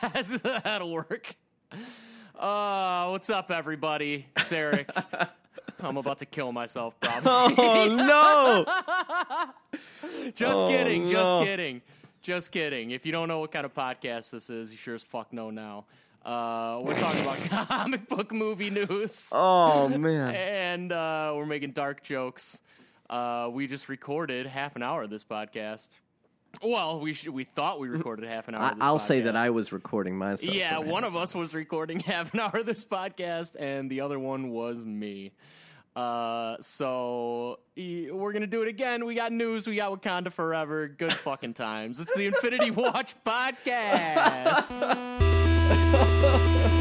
That'll work. Uh, what's up, everybody? It's Erik. I'm about to kill myself, probably. Oh no! just Oh, kidding. no. Just kidding. Just kidding. If you don't know what kind of podcast this is, you sure as fuck know now. Uh, we're talking about comic book movie news, Oh man! and uh, we're making dark jokes. Uh, we just recorded half an hour of this podcast. Well, we sh- we thought we recorded half an hour. I, of this I'll say that. I was recording myself. Yeah, one of us was recording half an hour of this podcast, and the other one was me. Uh, so we're gonna do it again. We got news. We got Wakanda forever. Good fucking times. It's the Infinity Watch podcast.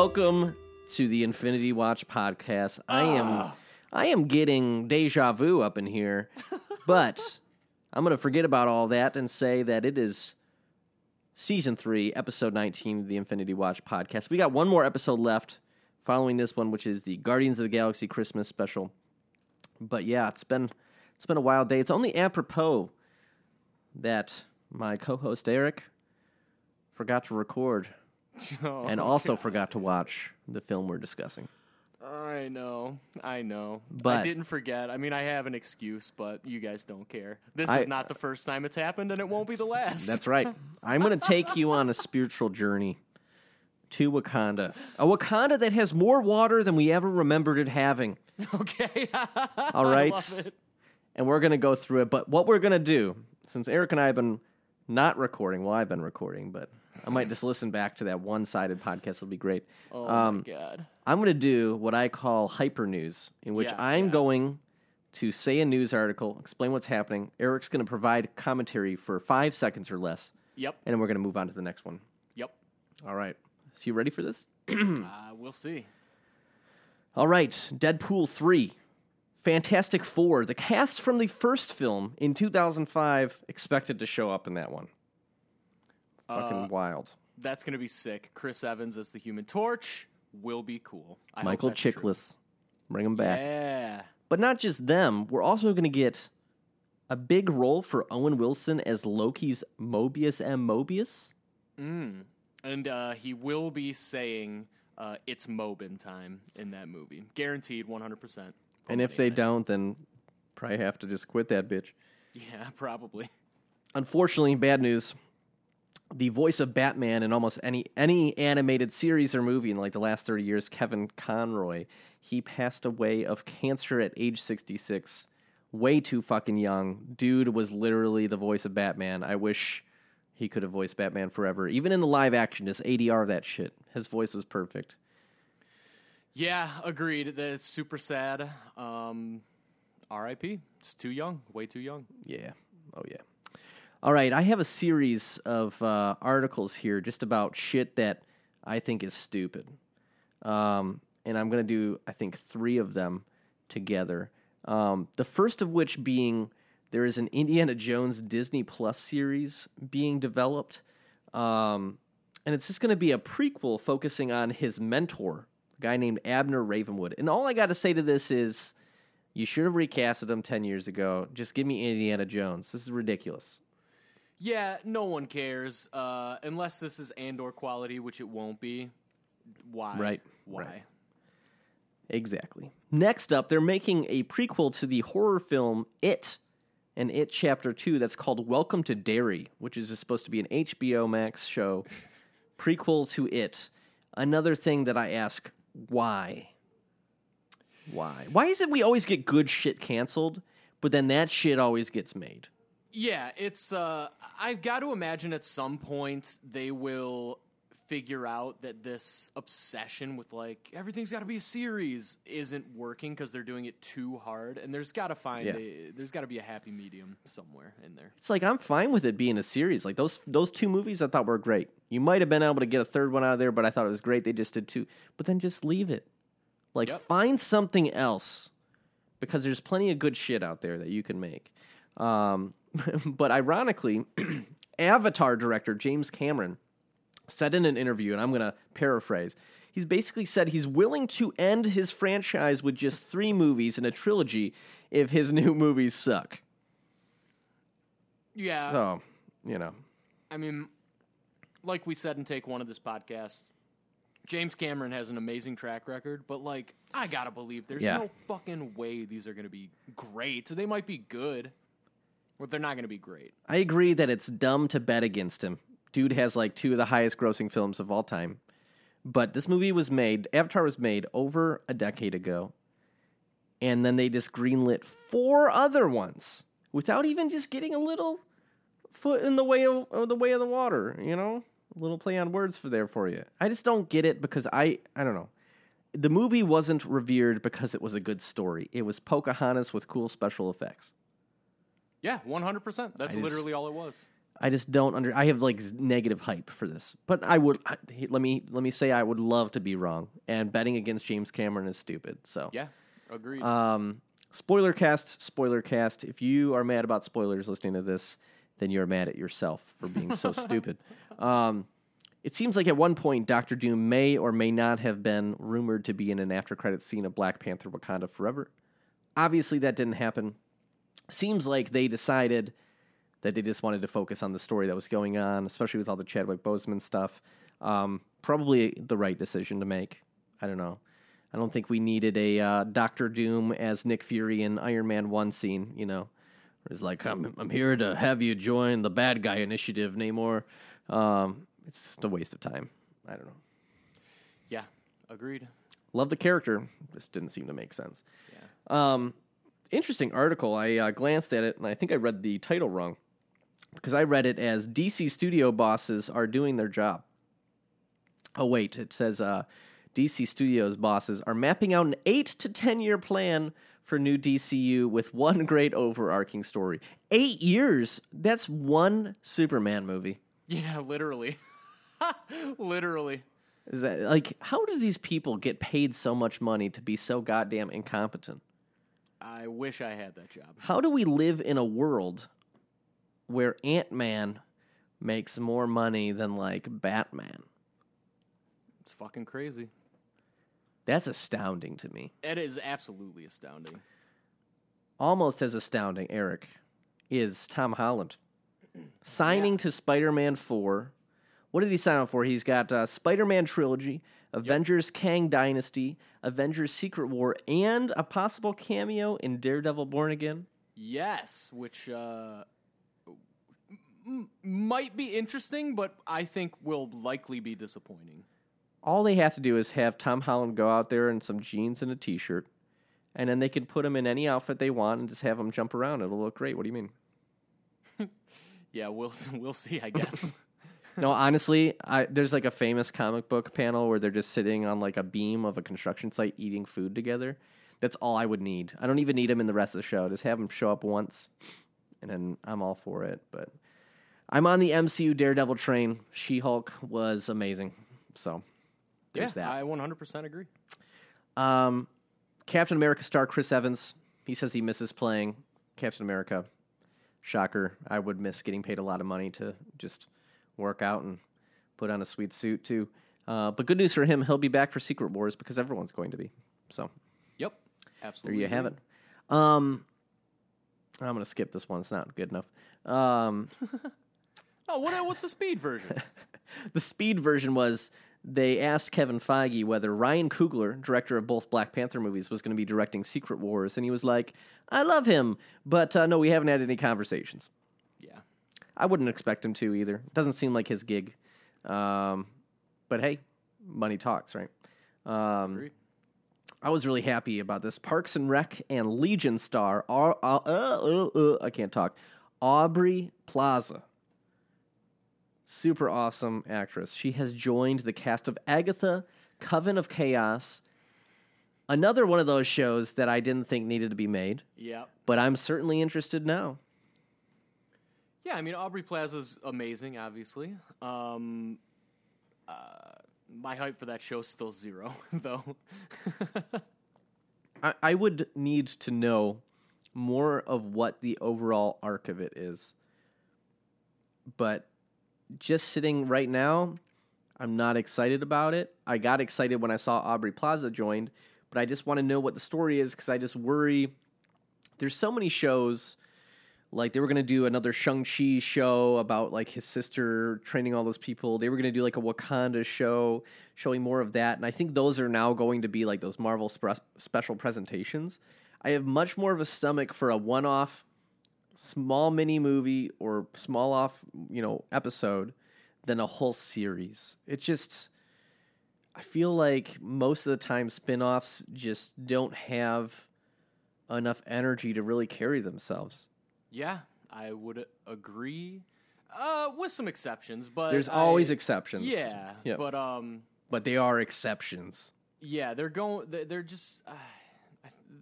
Welcome to the Infinity Watch podcast. I am ah. I am getting deja vu up in here, but I'm going to forget about all that and say that it is season 3, episode 19 of the Infinity Watch podcast. We got one more episode left following this one which is the Guardians of the Galaxy Christmas special. But yeah, it's been it's been a wild day. It's only apropos that my co-host Erik forgot to record Oh, and also forgot to watch the film we're discussing. I know, I know. I didn't forget. I mean, I have an excuse, but you guys don't care. This I- is not the first time it's happened, and it won't be the last. That's right. I'm going to take you on a spiritual journey to Wakanda. A Wakanda that has more water than we ever remembered it having. okay. All right. I love it. And we're going to go through it. But what we're going to do, since Erik and I have been not recording, well, I've been recording, but I might just listen back to that one sided podcast. It'll be great. Oh Um, my god. I'm going to do what I call hyper news, in which Yeah, I'm yeah. going to say a news article, explain what's happening. Erik's going to provide commentary for five seconds or less, Yep. and then we're going to move on to the next one. Yep. All right. So you ready for this? Uh, we'll see. All right. Deadpool 3. Fantastic Four. The cast from the first film in 2005 expected to show up in that one. Fucking Uh, wild. That's gonna be sick. Chris Evans as the Human Torch will be cool. I hope Michael that's true. Chiklis. Bring him back. Yeah. But not just them. We're also going to get a big role for Owen Wilson as Loki's Mobius M. Mobius. Mm. And uh, he will be saying uh, it's Mobin time in that movie, guaranteed, one hundred percent. And if they don't, then probably have to just quit that bitch. yeah, probably. Unfortunately, bad news. The voice of Batman in almost any any animated series or movie in like the last 30 years, Kevin Conroy, he passed away of cancer at age 66. Way too fucking young. Dude was literally the voice of Batman. I wish he could have voiced Batman forever. Even in the live action, just ADR that shit. His voice was perfect. Yeah, agreed. That's super sad. Um, R.I.P. It's too young. Way too young. Yeah. Oh, yeah. All right. I have a series of uh, articles here just about shit that I think is stupid. Um, and I'm going to do, I think, three of them together. Um, the first of which being there is an Indiana Jones Disney Plus series being developed. Um, and it's just going to be a prequel focusing on his mentor, a guy named Abner Ravenwood. And all I got to say to this is you should have recasted him 10 years ago. Just give me Indiana Jones. This is ridiculous. Yeah, no one cares uh, unless this is Andor quality, which it won't be. Why? Right, Why? right. Exactly. Next up, they're making a prequel to the horror film It and It Chapter 2 that's called Welcome to Derry, which is supposed to be an HBO Max show. prequel to It. Another thing that I ask, why? Why? Why is it we always get good shit canceled, but then that shit always gets made? Yeah, it's. Uh, I've got to imagine at some point they will figure out that this obsession with like everything's got to be a series isn't working because they're doing it too hard, and there's got to find Yeah. a, there's got to be a happy medium somewhere in there. It's like I'm fine with it being a series. Like those those two movies I thought were great. You might have been able to get a third one out of there, but I thought it was great they just did two. But then just leave it. Like Yep. find something else. Because there's plenty of good shit out there that you can make. Um, but ironically, Avatar director James Cameron said in an interview, and I'm going to paraphrase, he's basically said he's willing to end his franchise with just three movies in a trilogy if his new movies suck. Yeah. So, you know, I mean, like we said in take one of this podcast, James Cameron has an amazing track record, but like, I gotta believe there's Yeah. no fucking way these are gonna be great. So they might be good, but they're not gonna be great. I agree that it's dumb to bet against him. Dude has like two of the highest grossing films of all time. But this movie was made, Avatar was made over a decade ago. And then they just greenlit four other ones without even just getting a little foot in the way of, of the way of the water, you know? A little play on words for there for you. I just don't get it because I I don't know. The movie wasn't revered because it was a good story. It was Pocahontas with cool special effects. Yeah, one hundred percent. That's just- literally all it was. I just don't under. I have like negative hype for this, but I would I, let me let me say I would love to be wrong. And betting against James Cameron is stupid. So, Yeah, agreed. um, spoiler cast, spoiler cast. If you are mad about spoilers listening to this, then you're mad at yourself for being so stupid. Um, it seems like at one point Doctor Doom may or may not have been rumored to be in an after credit scene of Black Panther: Wakanda Forever. Obviously, that didn't happen. Seems like they decided that they just wanted to focus on the story that was going on, especially with all the Chadwick Boseman stuff. Um, probably the right decision to make. I don't know. I don't think we needed a uh, Doctor Doom as Nick Fury in Iron Man One scene. You know, it's like I'm I'm here to have you join the bad guy initiative, Namor. Um, it's just a waste of time. I don't know. yeah, agreed. Love the character, This didn't seem to make sense. Yeah. Um, interesting article. I uh, glanced at it and I think I read the title wrong because I read it as DC studio bosses are doing their job. Oh wait, it says uh, DC Studios bosses are mapping out an eight to ten year plan for new DCU with one great overarching story. Eight years. That's one Superman movie. Yeah, literally. literally. Is that like how do these people get paid so much money to be so goddamn incompetent? I wish I had that job. How do we live in a world where Ant Man makes more money than like Batman? It's fucking crazy. That's astounding to me. It is absolutely astounding. Almost as astounding, Erik, is Tom Holland signing to Spider Man 4. What did he sign up for? He's got uh, Spider Man Trilogy, Avengers Kang Dynasty, Avengers Secret War, and a possible cameo in Daredevil Born Again. Yes, which uh, m- might be interesting, but I think will likely be disappointing. All they have to do is have Tom Holland go out there in some jeans and a t shirt, and then they can put him in any outfit they want and just have him jump around. It'll look great. What do you mean? Yeah, we'll we'll see. I guess. No, honestly, I, there's like a famous comic book panel where they're just sitting on like a beam of a construction site eating food together. That's all I would need. I don't even need him in the rest of the show. Just have him show up once, and then I'm all for it. But I'm on the MCU Daredevil train. She Hulk was amazing. So yeah, there's that. I 100% agree. Um, Captain America star Chris Evans. He says he misses playing Captain America. Shocker. I would miss getting paid a lot of money to just work out and put on a sweet suit too. Uh, but good news for him, he'll be back for Secret Wars because everyone's going to be. So Yep, absolutely. there you have it. Um, I'm going to skip this one. It's not good enough. Um, Oh, what, what's the speed version? the speed version was they asked Kevin Feige whether Ryan Coogler, director of both Black Panther movies, was going to be directing Secret Wars, and he was like, "I love him, but uh, no, we haven't had any conversations." I wouldn't expect him to either. Doesn't seem like his gig. Um, but hey, money talks, right? Um. I was really happy about this. Parks and Rec and Legion star, uh, uh, uh, I can't talk, Aubrey Plaza. Super awesome actress. She has joined the cast of Agatha, Coven of Chaos. Another one of those shows that I didn't think needed to be made, Yeah, but I'm certainly interested now. Yeah. I mean, Aubrey Plaza's amazing. Obviously, um, uh, my hype for that show's still zero, though. I, I would need to know more of what the overall arc of it is. But just sitting right now, I'm not excited about it. I got excited when I saw Aubrey Plaza joined, but I just want to know what the story is because I just worry. There's so many shows. Like they were gonna do another Shang Chi show about like his sister training all those people. They were gonna do like a Wakanda show showing more of that, and I think those are now going to be like those Marvel spre- special presentations. I have much more of a stomach for a one-off, small mini movie or small off, you know, episode than a whole series. It just I feel like most of the time spin-offs just don't have enough energy to really carry themselves. Yeah, I would agree. Uh, with some exceptions, but There's I- always exceptions. yeah, Yep. but um, but they are exceptions. yeah, they're going. They're, they're just. Uh,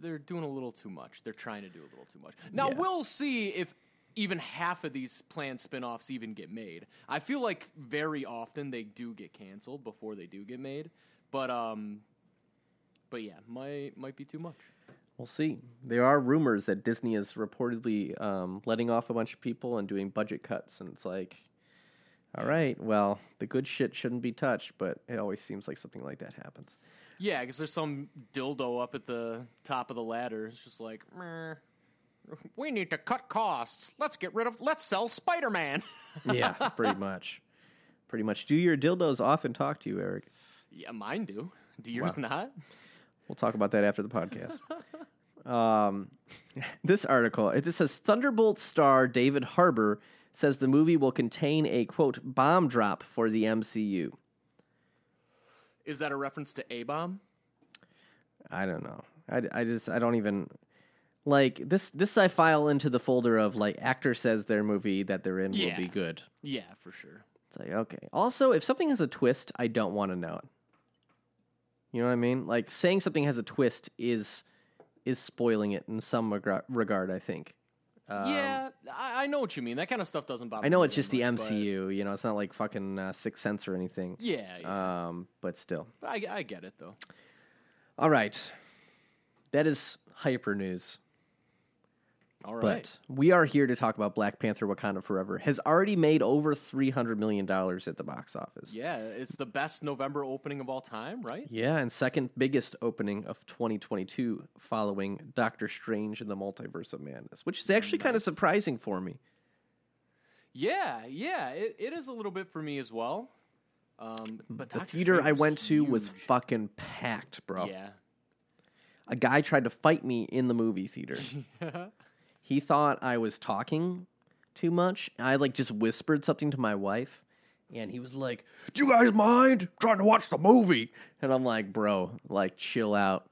they're doing a little too much. They're trying to do a little too much. Now Yeah. we'll see if even half of these planned spin-offs even get made. I feel like very often they do get canceled before they do get made. But um, but yeah, might might be too much. We'll see. There are rumors that Disney is reportedly um, letting off a bunch of people and doing budget cuts, and it's like, all right, well, the good shit shouldn't be touched, but it always seems like something like that happens. Yeah, because there's some dildo up at the top of the ladder. It's just like, "Meh, we need to cut costs. Let's get rid of. Let's sell Spider Man. Yeah, pretty much. Pretty much. Do your dildos often talk to you, Erik? yeah, mine do. Do yours not? We'll talk about that after the podcast. um, this article it just says Thunderbolt star David Harbour says the movie will contain a quote bomb drop for the MCU. Is that a reference to A Bomb? I don't know. I, I just I don't even like this. This I file into the folder of like actor says their movie that they're in Yeah. will be good. Yeah, for sure. It's like okay. Also, if something has a twist, I don't want to know it. You know what I mean? Like saying something has a twist is is spoiling it in some regard. regard I think. Um, yeah, I, I know what you mean. That kind of stuff doesn't bother. Me. I know it's just the much, but- MCU. You know, it's not like fucking uh, Sixth Sense or anything. Yeah, yeah. Um, but still. but I, I get it though. All right. That is hyper news. All right. But we are here to talk about Black Panther Wakanda Forever. Has already made over $300 million at the box office. yeah, it's the best November opening of all time, right? Yeah, and second biggest opening of 2022 following Doctor Strange and the Multiverse of Madness, which is actually kind of surprising for me. Yeah, yeah, it, it is a little bit for me as well. Um, but The Doctor theater Strange I went to was fucking packed, bro. Yeah. A guy tried to fight me in the movie theater. he thought I was talking too much. I like just whispered something to my wife, and he was like, "Do you guys mind trying to watch the movie?" And I'm like, "Bro, like chill out."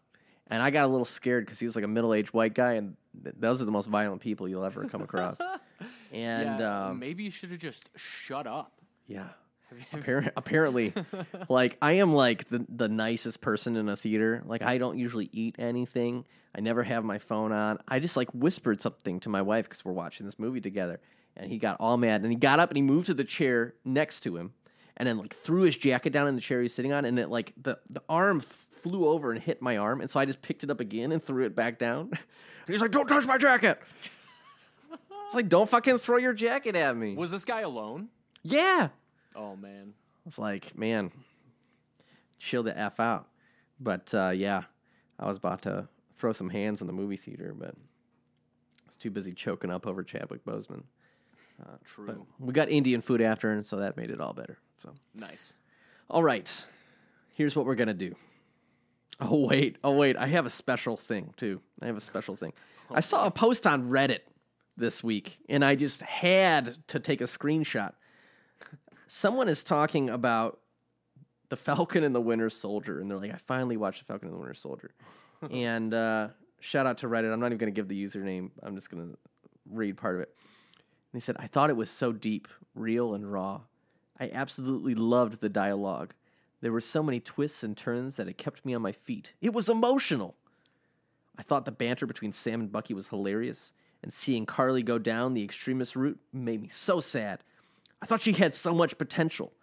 And I got a little scared because he was like a middle-aged white guy, and th- those are the most violent people you'll ever come across. and yeah, um, maybe you should have just shut up. yeah, Have you- Appar- apparently, like I am like the the nicest person in a theater. Like I don't usually eat anything. I never have my phone on. I just like whispered something to my wife because we're watching this movie together, and he got all mad and he got up and he moved to the chair next to him, and then like threw his jacket down in the chair he's sitting on, and it like the the arm flew over and hit my arm, and so I just picked it up again and threw it back down. And he's like, "Don't touch my jacket." It's like, "Don't fucking throw your jacket at me." Was this guy alone? yeah. Oh man. I was like, man, chill the f out. But uh, yeah, I was about to throw some hands in the movie theater, but I was too busy choking up over Chadwick Boseman. True. But we got Indian food after, and so that made it all better. So, nice. all right, here's what we're gonna do. Oh wait, oh wait, I have a special thing too. I have a special thing. I saw a post on Reddit this week, and I just had to take a screenshot. Someone is talking about the Falcon and the Winter Soldier, and they're like, "I finally watched the Falcon and the Winter Soldier." and uh, shout out to Reddit. I'm not even going to give the username. I'm just going to read part of it. And he said, "I thought it was so deep, real, and raw. I absolutely loved the dialogue. There were so many twists and turns that it kept me on my feet. It was emotional." I thought the banter between Sam and Bucky was hilarious, and seeing Karli go down the extremist route made me so sad. I thought she had so much potential.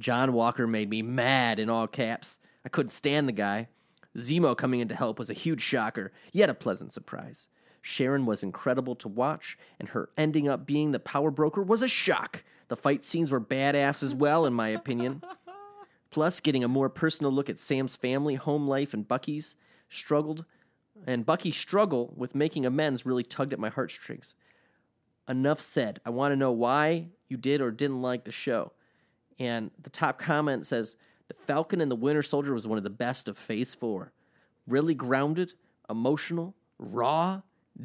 John Walker made me mad in all caps. I couldn't stand the guy. Zemo coming in to help was a huge shocker, yet a pleasant surprise. Sharon was incredible to watch, and her ending up being the power broker was a shock. The fight scenes were badass as well, in my opinion. Plus, getting a more personal look at Sam's family, home life, and Bucky's struggled, and Bucky's struggle with making amends really tugged at my heartstrings. Enough said. I want to know why you did or didn't like the show. And the top comment says The Falcon and the Winter Soldier was one of the best of Phase 4. Really grounded, emotional, raw,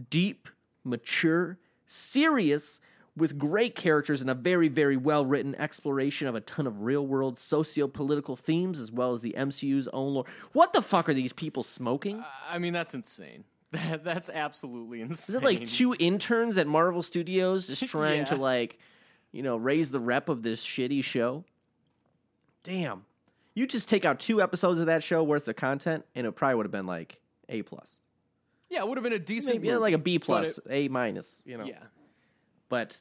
deep, mature, serious, with great characters and a very, very well written exploration of a ton of real world socio political themes as well as the MCU's own lore. What the fuck are these people smoking? I mean, that's insane. That, that's absolutely insane. Is it like two interns at Marvel Studios just trying to like, you know, raise the rep of this shitty show? Damn. You just take out two episodes of that show worth of content, and it probably would have been like A plus, Yeah, it would have been a decent. maybe yeah, like a B plus, it- A minus. You know, yeah. but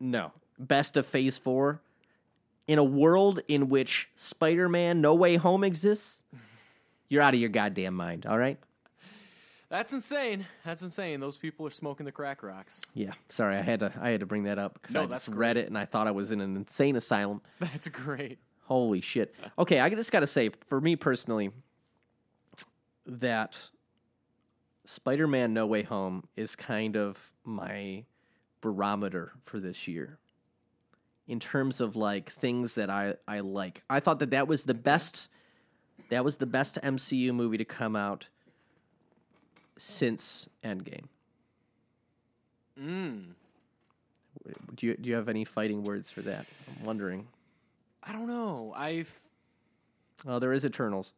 no, best of Phase Four. In a world in which Spider-Man: No Way Home exists, you're out of your goddamn mind. All right. That's insane. That's insane. Those people are smoking the crack rocks. Yeah, sorry, I had to I had to bring that up because No, I that's just read it and I thought I was in an insane asylum. That's great. Holy shit. Okay, I just got to say, for me personally, that Spider Man No Way Home is kind of my barometer for this year in terms of like things that I, I like. I thought that that was the best. That was the best MCU movie to come out since Endgame. Mm. Do you do you have any fighting words for that? I'm wondering. I don't know. I've. Oh, there is Eternals.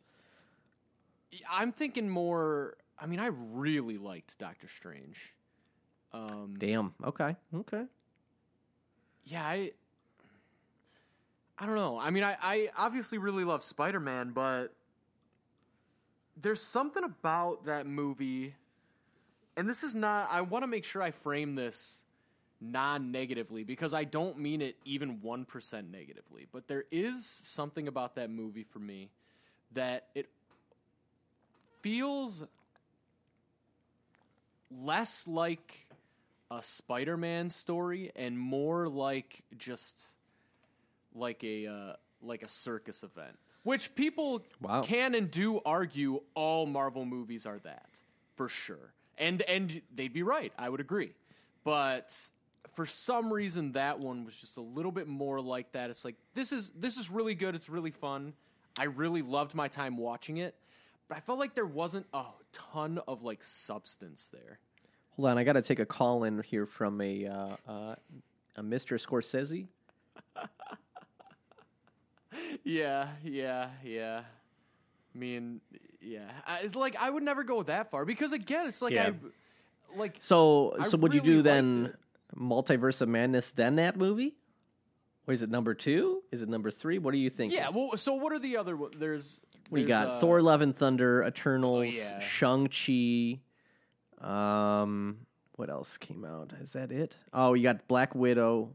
I'm thinking more. I mean, I really liked Doctor Strange. Um, Damn. Okay. Okay. yeah, I. I don't know. I mean, I, I obviously really love Spider Man, but there's something about that movie, and this is not. I want to make sure I frame this non negatively because I don't mean it even 1% negatively, but there is something about that movie for me that it feels less like a Spider Man story and more like just like a uh, like a circus event, which people Wow. can and do argue all Marvel movies are that for sure, and and they'd be right. I would agree, but for some reason that one was just a little bit more like that. It's like this is this is really good. It's really fun. I really loved my time watching it, but I felt like there wasn't a ton of like substance there. Hold on, I got to take a call in here from a uh, uh, a Mr. Scorsese. Yeah, yeah, yeah. I mean, yeah. I- It's like I would never go that far because again, it's like Yeah. I like So, I so would you do then it. Multiverse of Madness then that movie? Or is it number two? Is it number three? What do you think? yeah. Well, so what are the other? There's we got uh, Thor: Love and Thunder, Eternals, yeah. Shang Chi. Um, what else came out? Is that it? Oh, you got Black Widow,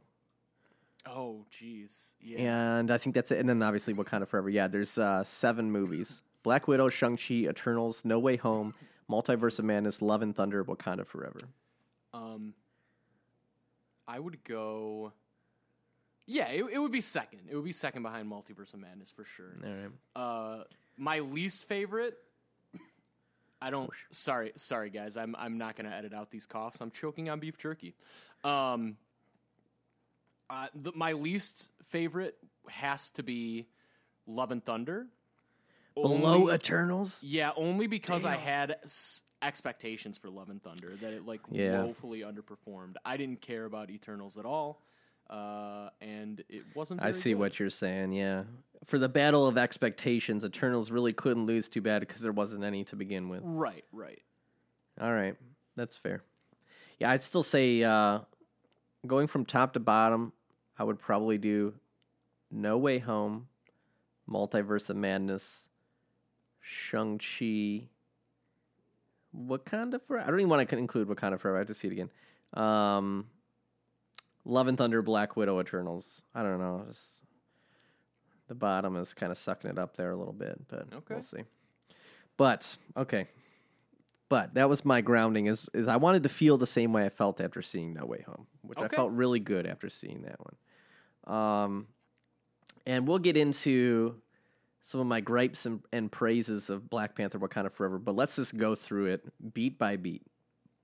Oh, jeez. Yeah. and I think that's it. And then obviously Wakanda Forever. Yeah, there's uh, seven movies: Black Widow, Shang Chi, Eternals, No Way Home, Multiverse of Madness, Love and Thunder, Wakanda Forever. Um, I would go. Yeah, it, it would be second. It would be second behind Multiverse of Madness for sure. All right. Uh, my least favorite. I don't. Sorry, sorry guys. I'm I'm not gonna edit out these coughs. I'm choking on beef jerky. Um. Uh, the, my least favorite has to be Love and Thunder. Below Only- Eternals. yeah, only because I had s- expectations for Love and Thunder that it like Yeah. woefully underperformed. I didn't care about Eternals at all, uh, and it wasn't. I see good. what you're saying. Yeah, for the battle of expectations, Eternals really couldn't lose too bad because there wasn't any to begin with. Right, right. All right, that's fair. Yeah, I'd still say uh, going from top to bottom, I would probably do No Way Home, Multiverse of Madness, Shang Chi, Wakanda Forever. I don't even want to include Wakanda Forever. I have to see it again. Um, Love and Thunder, Black Widow, Eternals. I don't know. Just, the bottom is kind of sucking it up there a little bit, but Okay. we'll see. But okay, but that was my grounding. Is is I wanted to feel the same way I felt after seeing No Way Home, which I felt really good after seeing that one. Um, and we'll get into some of my gripes and, and praises of Black Panther: Wakanda Forever. But let's just go through it beat by beat,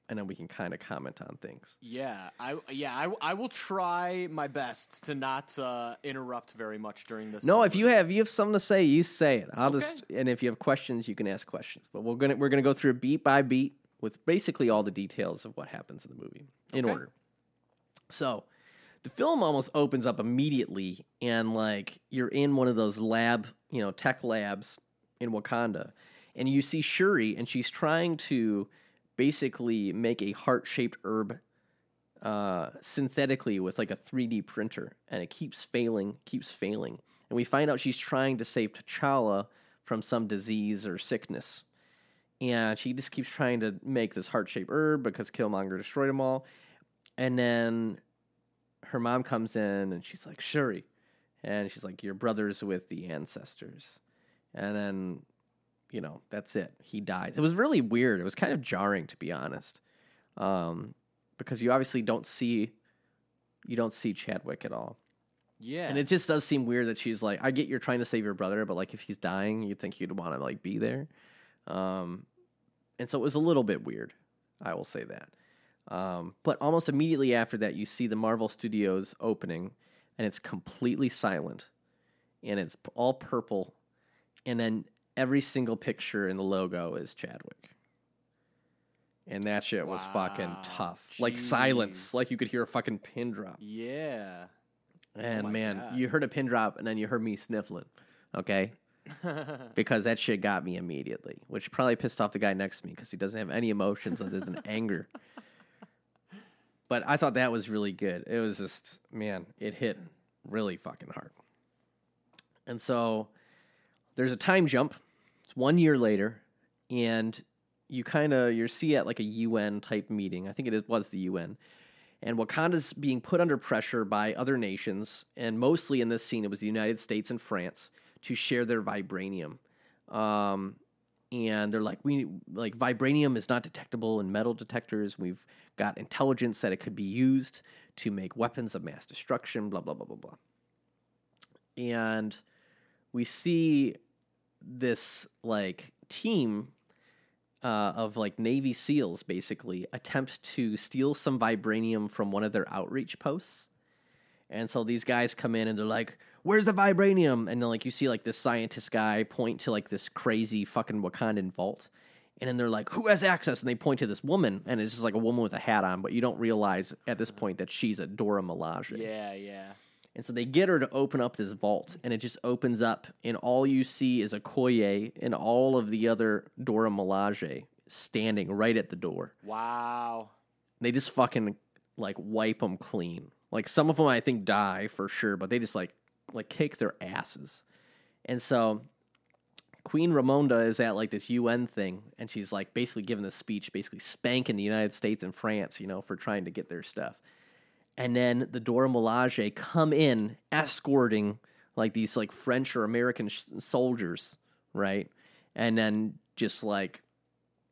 and then we can kind of comment on things. Yeah, I yeah I, I will try my best to not uh, interrupt very much during this. No, if you have you have something to say, you say it. I'll Okay. just and if you have questions, you can ask questions. But we're gonna we're gonna go through beat by beat with basically all the details of what happens in the movie in Okay. order. So, the film almost opens up immediately, and like you're in one of those lab, you know, tech labs in Wakanda, and you see Shuri, and she's trying to basically make a heart shaped herb uh, synthetically with like a 3D printer, and it keeps failing, keeps failing. And we find out she's trying to save T'Challa from some disease or sickness. And she just keeps trying to make this heart shaped herb because Killmonger destroyed them all. And then her mom comes in and she's like, Shuri. And she's like, Your brother's with the ancestors. And then, you know, that's it. He dies. It was really weird. It was kind of jarring, to be honest. Um, because you obviously don't see you don't see Chadwick at all. yeah, And it just does seem weird that she's like, I get you're trying to save your brother, but like if he's dying, you'd think you'd want to like be there. Um, and so it was a little bit weird. I will say that. Um, but almost immediately after that, you see the Marvel Studios opening, and it's completely silent, and it's all purple, and then every single picture in the logo is Chadwick. And that shit was fucking Wow. tough. Like silence, like you could hear a fucking pin drop. yeah. And oh my man, God. you heard a pin drop and then you heard me sniffling. Okay? Because that shit got me immediately, which probably pissed off the guy next to me because he doesn't have any emotions other than anger. But I thought that was really good. It was just, man, it hit really fucking hard. And so there's a time jump. One year later, and you kind of you see at like a UN type meeting. I think it was the UN, and Wakanda's being put under pressure by other nations, and mostly in this scene it was the United States and France to share their vibranium. Um, and they're like, we like vibranium is not detectable in metal detectors. We've got intelligence that it could be used to make weapons of mass destruction. Blah blah blah blah blah. And we see this like team uh, of like Navy SEALs basically attempt to steal some vibranium from one of their outreach posts. And so these guys come in and they're like, "Where's the vibranium?" And then like you see like this scientist guy point to like this crazy fucking Wakandan vault. And then they're like, "Who has access?" And they point to this woman, and it's just like a woman with a hat on, but you don't realize at this point that she's a Dora Milaje. yeah, yeah. And so they get her to open up this vault, and it just opens up, and all you see is Okoye and all of the other Dora Milaje standing right at the door. Wow. They just fucking like wipe them clean. Like some of them, I think die for sure, but they just like like kick their asses. And so Queen Ramonda is at like this UN thing, and she's like basically giving this speech, basically spanking the United States and France, you know, for trying to get their stuff. And then the Dora Milaje come in escorting like these like French or American sh- soldiers, right? And then just like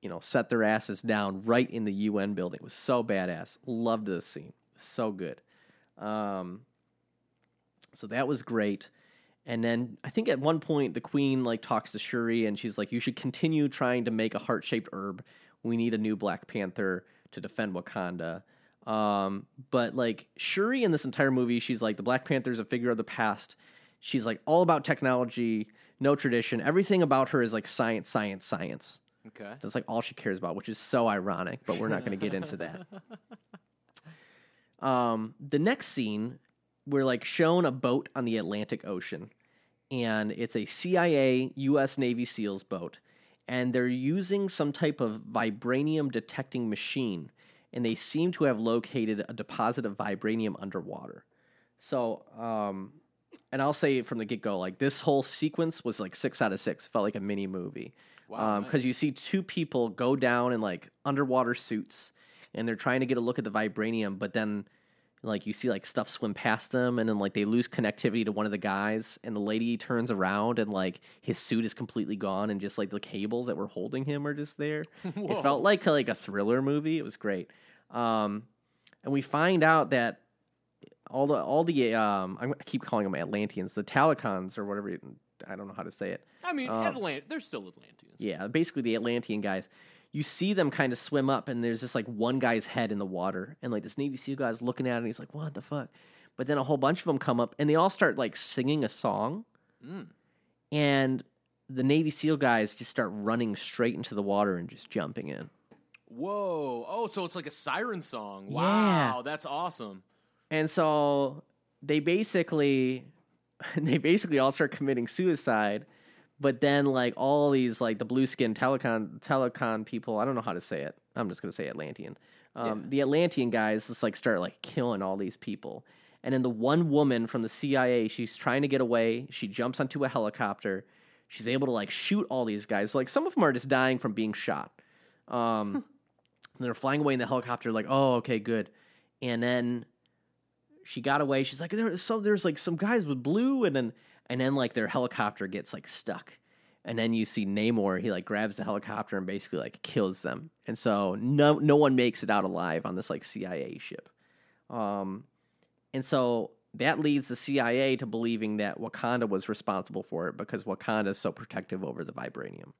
you know set their asses down right in the UN building. It was so badass. Loved this scene. So good. Um, so that was great. And then I think at one point the queen like talks to Shuri and she's like, "You should continue trying to make a heart shaped herb. We need a new Black Panther to defend Wakanda." Um, but like Shuri in this entire movie, she's like the Black Panther is a figure of the past. She's like all about technology, no tradition. Everything about her is like science, science, science. Okay. That's like all she cares about, which is so ironic, but we're not going to get into that. Um, the next scene, we're like shown a boat on the Atlantic Ocean, and it's a CIA U.S. Navy SEALs boat, and they're using some type of vibranium detecting machine, and they seem to have located a deposit of vibranium underwater. So, um, and I'll say from the get go, like this whole sequence was like six out of six. Felt like a mini movie Wow. because nice. you see two people go down in like underwater suits and they're trying to get a look at the vibranium but then like you see like stuff swim past them and then like they lose connectivity to one of the guys and the lady turns around and like his suit is completely gone and just like the cables that were holding him are just there it felt like like a thriller movie it was great um and we find out that all the all the um I'm- keep calling them atlanteans the talicons or whatever i don't know how to say it I mean, Um, Atlant- they're still Atlanteans. yeah, basically the Atlantean guys. You see them kind of swim up, and there's just like one guy's head in the water, and like this Navy SEAL guy's looking at it, and he's like, "What the fuck?" But then a whole bunch of them come up, and they all start like singing a song, Mm. and the Navy SEAL guys just start running straight into the water and just jumping in. Whoa! Oh, so it's like a siren song. Yeah. Wow, that's awesome. And so they basically they basically all start committing suicide. But then like all these like the blue skin telecon telecon people, I don't know how to say it. I'm just gonna say Atlantean. Um, The Atlantean guys just like start like killing all these people. And then the one woman from the CIA, she's trying to get away. She jumps onto a helicopter. She's able to like shoot all these guys. Like some of them are just dying from being shot. Um, they're flying away in the helicopter. Like, oh, okay, good. And then she got away. She's like, there's some, there's like some guys with blue, and then and then like their helicopter gets like stuck, and then you see Namor. He like grabs the helicopter and basically like kills them, and so no no one makes it out alive on this like CIA ship, um, and so that leads the CIA to believing that Wakanda was responsible for it because Wakanda is so protective over the vibranium,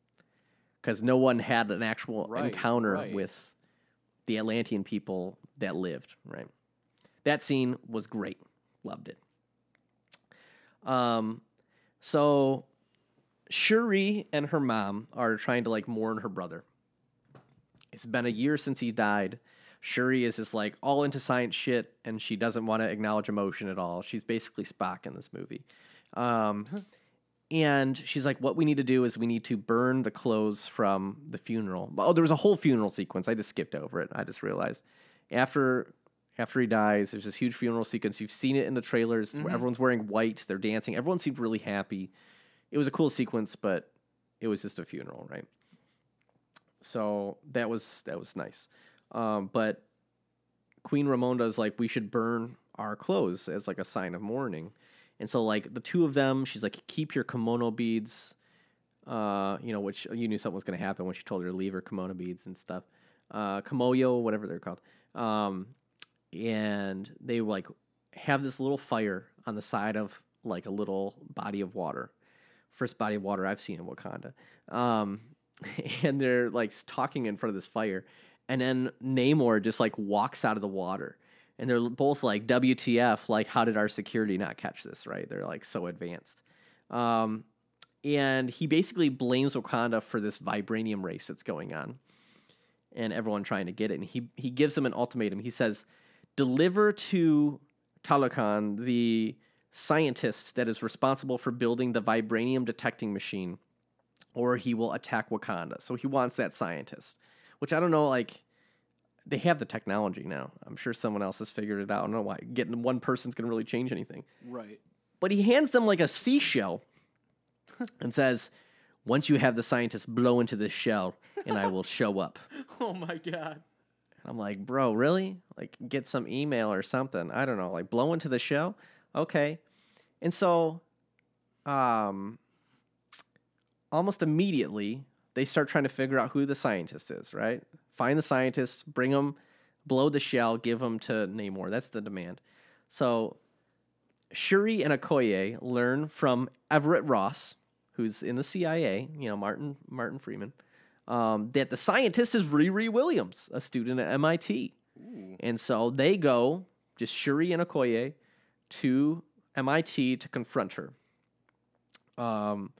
because no one had an actual Right, encounter right. with the Atlantean people that lived right. That scene was great. Loved it. Um, so Shuri and her mom are trying to like mourn her brother. It's been a year since he died. Shuri is just like all into science shit, and she doesn't want to acknowledge emotion at all. She's basically Spock in this movie. Um, and she's like, "What we need to do is we need to burn the clothes from the funeral." Oh, there was a whole funeral sequence. I just skipped over it. I just realized after after he dies, there's this huge funeral sequence. You've seen it in the trailers. where Everyone's wearing white. They're dancing. Everyone seemed really happy. It was a cool sequence, but it was just a funeral, right? So that was that was nice. Um, but Queen Ramonda's like, we should burn our clothes as like a sign of mourning. And so like the two of them, she's like, keep your kimono beads. Uh, you know, which you knew something was going to happen when she told her to leave her kimono beads and stuff. Uh, kimoyo, whatever they're called. Um, and they like have this little fire on the side of like a little body of water. First body of water I've seen in Wakanda. Um, and they're like talking in front of this fire, and then Namor just like walks out of the water, and they're both like, "WTF? Like, how did our security not catch this? Right? They're like so advanced." Um, and he basically blames Wakanda for this vibranium race that's going on, and everyone trying to get it. And he he gives them an ultimatum. He says, "Deliver to Talokan the." Scientist that is responsible for building the vibranium detecting machine or he will attack Wakanda. So he wants that scientist, which I don't know. Like they have the technology now. I'm sure someone else has figured it out. I don't know why getting one person's going to really change anything. Right. But he hands them like a seashell and says, "Once you have the scientist, blow into this shell, and I will show up." Oh my god. And I'm like, bro, really? Like, get some email or something. I don't know. Like, blow into the shell? Okay. And so, um, almost immediately, they start trying to figure out who the scientist is, right? Find the scientist, bring him, blow the shell, give him to Namor. That's the demand. So, Shuri and Okoye learn from Everett Ross, who's in the CIA, you know, Martin Martin Freeman, um, that the scientist is Riri Williams, a student at MIT. And so they go, just Shuri and Okoye, to MIT to confront her. Um,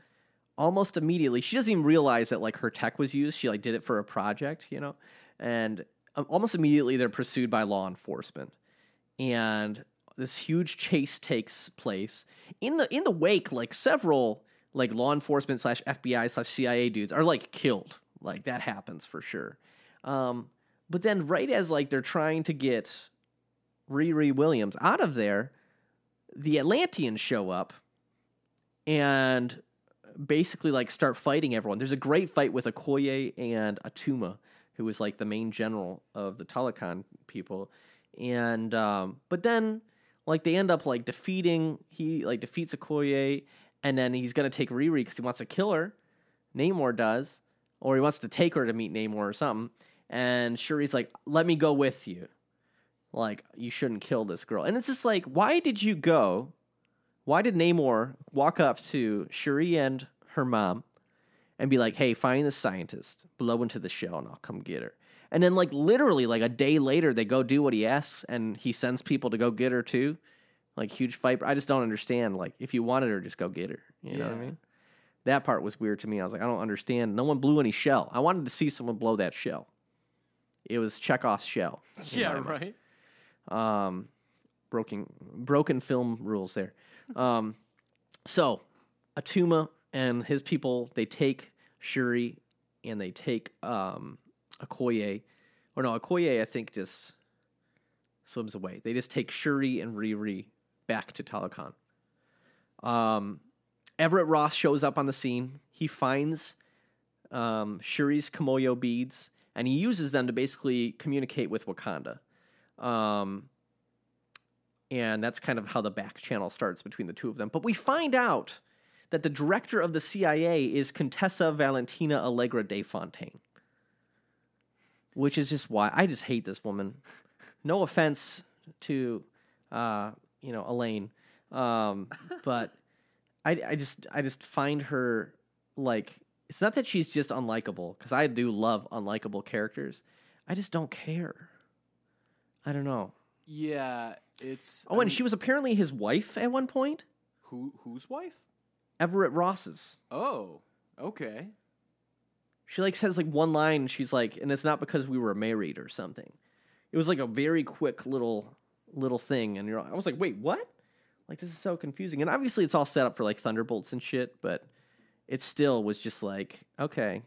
almost immediately, she doesn't even realize that like her tech was used. She like did it for a project, you know, and um, almost immediately they're pursued by law enforcement, and this huge chase takes place in the in the wake. Like several like law enforcement slash FBI slash CIA dudes are like killed. Like that happens for sure. Um, but then right as like they're trying to get Riri Williams out of there, the Atlanteans show up and basically like start fighting everyone. There's a great fight with Okoye and Attuma, who was like the main general of the Talokan people. and um, but then like they end up like defeating he like defeats Okoye, and then he's gonna take Riri because he wants to kill her. Namor does, or he wants to take her to meet Namor or something. And Shuri's like, "Let me go with you." Like you shouldn't kill this girl, and it's just like, why did you go? Why did Namor walk up to Shuri and her mom and be like, "Hey, find the scientist, blow into the shell, and I'll come get her." And then, like literally, like a day later, they go do what he asks, and he sends people to go get her too. Like huge fight. I just don't understand. Like, if you wanted her, just go get her. You know what I mean? That part was weird to me. I was like, I don't understand. No one blew any shell. I wanted to see someone blow that shell. It was Chekhov's shell. Yeah, right. Um, broken broken film rules there. Um, so Attuma and his people they take Shuri and they take um Okoye, or no Okoye I think just swims away. They just take Shuri and Riri back to Talokan. Um, Everett Ross shows up on the scene. He finds um, Shuri's Kimoyo beads and he uses them to basically communicate with Wakanda. Um, and that's kind of how the back channel starts between the two of them. But we find out that the director of the CIA is Contessa Valentina Allegra de Fontaine, which is just why I just hate this woman. No offense to, uh, you know, Elaine, um, but I, I just I just find her like it's not that she's just unlikable because I do love unlikable characters. I just don't care. I don't know. Yeah, it's. Oh, and she was apparently his wife at one point. who whose wife? Everett Ross's. Oh, okay. She like says like one line. She's like, and it's not because we were married or something. It was like a very quick little little thing, and you're. I was like, wait, what? Like this is so confusing. And obviously, it's all set up for like thunderbolts and shit, but it still was just like, okay,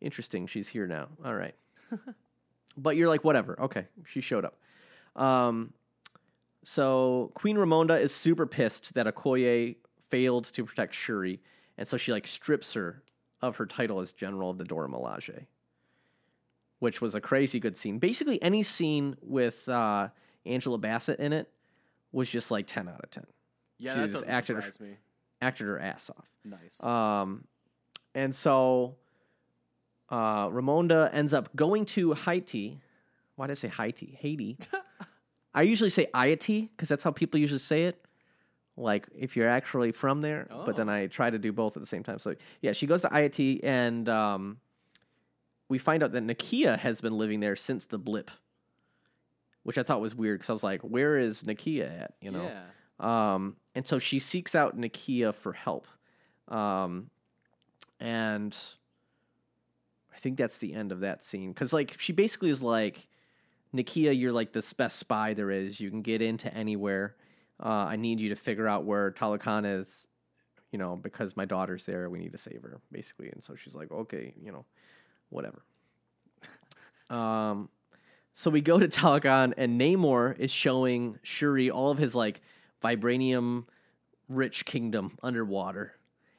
interesting. She's here now. All right. but you're like, whatever. Okay, she showed up. Um, so Queen Ramonda is super pissed that Okoye failed to protect Shuri, and so she like strips her of her title as General of the Dora Milaje, which was a crazy good scene. Basically, any scene with uh, Angela Bassett in it was just like ten out of ten. Yeah, She that just acted her- me. Acted her ass off. Nice. Um, and so uh, Ramonda ends up going to Haiti. Why did I say Haiti? Haiti. I usually say Haiti because that's how people usually say it. Like if you're actually from there, but then Oh. I try to do both at the same time. So yeah, she goes to Haiti, and um, we find out that Nakia has been living there since the blip, which I thought was weird because I was like, "Where is Nakia at?" You know. yeah. Um, and so she seeks out Nakia for help. Um, and I think that's the end of that scene. Because, like, she basically is like, Nakia, you're like the best spy there is. You can get into anywhere. Uh, I need you to figure out where Talokan is, you know, because my daughter's there. We need to save her, basically. And so she's like, okay, you know, whatever. Um, so we go to Talokan, and Namor is showing Shuri all of his like vibranium rich kingdom underwater.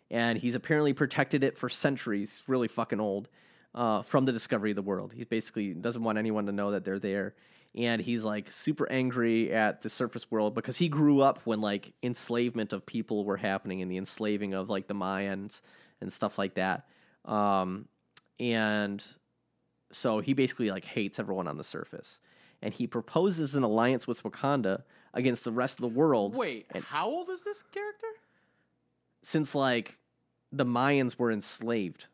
And he's apparently protected it for centuries, really fucking old, uh, from the discovery of the world. He basically doesn't want anyone to know that they're there. And he's like super angry at the surface world because he grew up when like enslavement of people were happening and the enslaving of like the Mayans and stuff like that. Um, and so he basically like hates everyone on the surface. And he proposes an alliance with Wakanda against the rest of the world Wait, and- how old is this character? since like the Mayans were enslaved.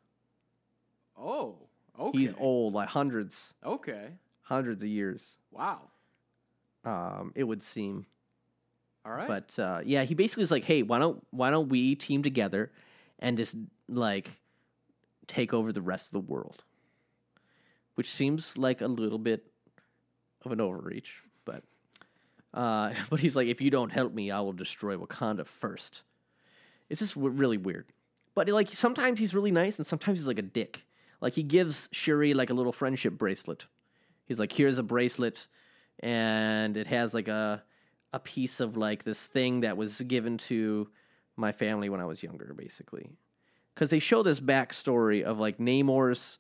Oh, okay. He's old, like hundreds, Okay. hundreds of years. Wow. Um, it would seem. All right. But uh, yeah, he basically is like, "Hey, why don't why don't we team together and just like take over the rest of the world?" Which seems like a little bit of an overreach, but uh, but he's like, "If you don't help me, I will destroy Wakanda first. It's just w- really weird. But like sometimes he's really nice, and sometimes he's like a dick. Like he gives Shuri like a little friendship bracelet. He's like, "Here's a bracelet, and it has like a." a piece of like this thing that was given to my family when I was younger, basically. Because they show this backstory of like Namor's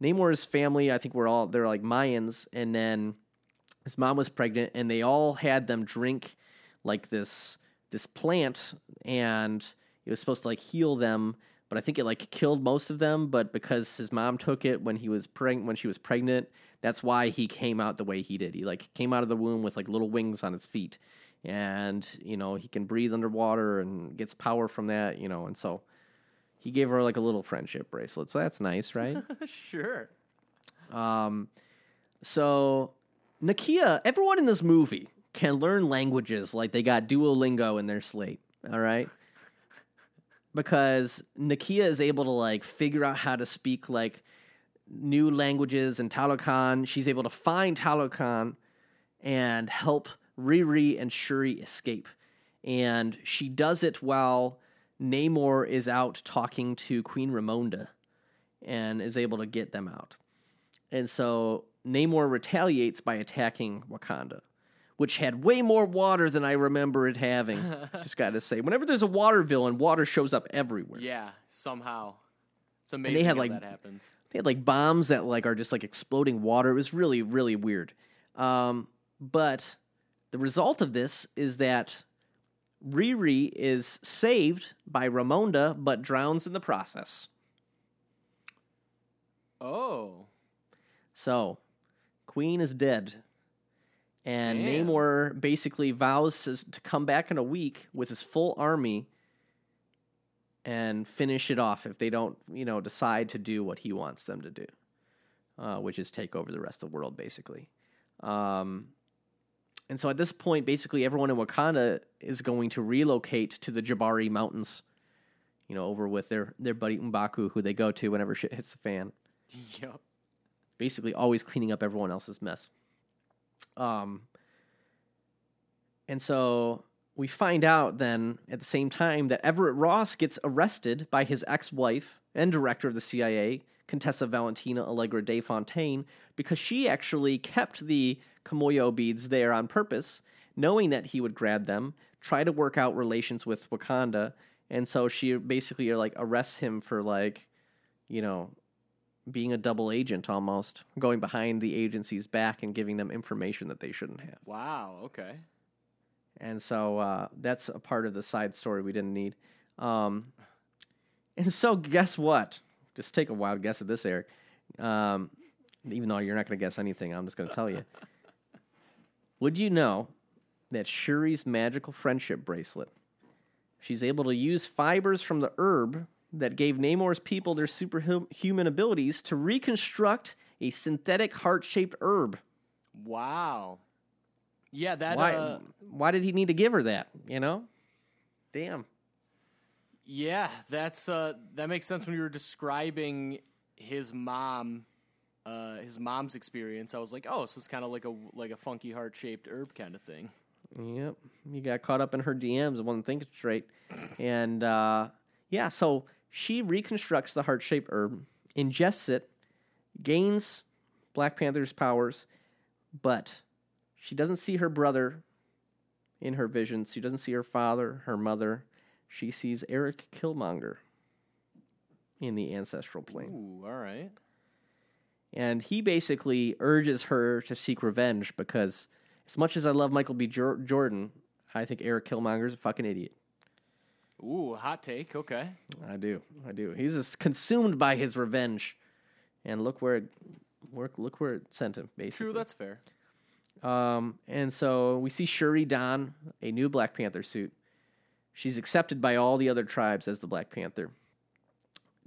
Namor's family. I think we're all they're like Mayans, and then his mom was pregnant, and they all had them drink like this this plant, and it was supposed to like heal them. But I think it like killed most of them. But because his mom took it when he was preg- when she was pregnant, that's why he came out the way he did. He like came out of the womb with like little wings on his feet, and you know he can breathe underwater and gets power from that. You know, and so he gave her like a little friendship bracelet. So that's nice, right? sure. Um, so Nakia, everyone in this movie can learn languages like they got Duolingo in their slate. All right. Because Nakia is able to like figure out how to speak like new languages and Talokan. She's able to find Talokan and help Riri and Shuri escape. And she does it while Namor is out talking to Queen Ramonda and is able to get them out. And so Namor retaliates by attacking Wakanda, which had way more water than I remember it having. Just got to say, whenever there's a water villain, water shows up everywhere. Yeah, somehow. It's amazing they had, like- that happens. They had like bombs that like are just like exploding water. It was really really weird. Um, but the result of this is that Riri is saved by Ramonda, but drowns in the process. Oh. So, Queen is dead. And Damn. Namor basically vows to, come back in a week with his full army and finish it off if they don't, you know, decide to do what he wants them to do, uh, which is take over the rest of the world, basically. Um, and so at this point, basically everyone in Wakanda is going to relocate to the Jabari Mountains, you know, over with their, their buddy M'Baku, who they go to whenever shit hits the fan Yep. basically always cleaning up everyone else's mess. Um, and so we find out then at the same time that Everett Ross gets arrested by his ex-wife and director of the CIA, Contessa Valentina Allegra de Fontaine, because she actually kept the Kimoyo beads there on purpose, knowing that he would grab them, try to work out relations with Wakanda, and so she basically like arrests him for like, you know, being a double agent almost, going behind the agency's back and giving them information that they shouldn't have. Wow, okay. And so uh, that's a part of the side story we didn't need. Um, and so, guess what? Just take a wild guess at this, Erik. Um, even though you're not going to guess anything, I'm just going to tell you. Would you know that Shuri's magical friendship bracelet, she's able to use fibers from the herb that gave Namor's people their superhuman abilities to reconstruct a synthetic heart shaped herb? Wow. Yeah, that why, uh why did he need to give her that? You know? Damn. yeah, that's uh that makes sense when you were describing his mom uh his mom's experience. I was like, "Oh, so it's kind of like a like a funky heart-shaped herb kind of thing." Yep. You got caught up in her DMs and wasn't thinking straight. And uh, yeah, so she reconstructs the heart shaped herb, ingests it, gains Black Panther's powers, but she doesn't see her brother in her visions. She doesn't see her father, her mother. She sees Erik Killmonger in the ancestral plane. Ooh, all right. And he basically urges her to seek revenge because, as much as I love Michael B. Jor- Jordan, I think Erik Killmonger's a fucking idiot. Ooh, hot take. Okay. I do, I do. He's just consumed by his revenge, and look where it, work, look where it sent him. Basically, True, that's fair. Um, and so we see Shuri don a new Black Panther suit. She's accepted by all the other tribes as the Black Panther.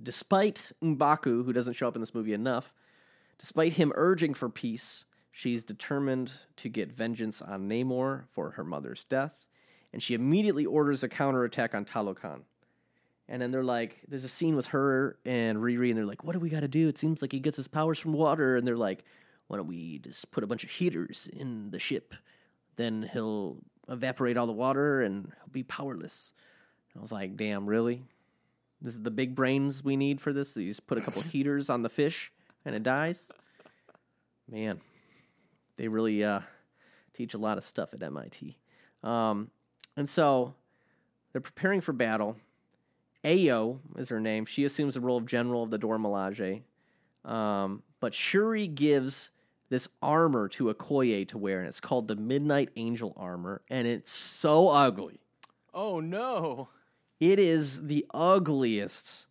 Despite M'Baku, who doesn't show up in this movie enough, despite him urging for peace, she's determined to get vengeance on Namor for her mother's death, and she immediately orders a counterattack on Talokan. And then they're like, there's a scene with her and Riri, and they're like, what do we got to do? It seems like he gets his powers from water. And they're like, why don't we just put a bunch of heaters in the ship? Then he'll evaporate all the water and he'll be powerless. And I was like, damn, really? This is the big brains we need for this? You just put a couple heaters on the fish and it dies? Man, they really uh, teach a lot of stuff at MIT. Um, and so they're preparing for battle. Ayo is her name. She assumes the role of general of the Dora Milaje. Um, but Shuri gives this armor to Okoye to wear, and it's called the Midnight Angel armor, and it's so ugly. Oh no. It is the ugliest.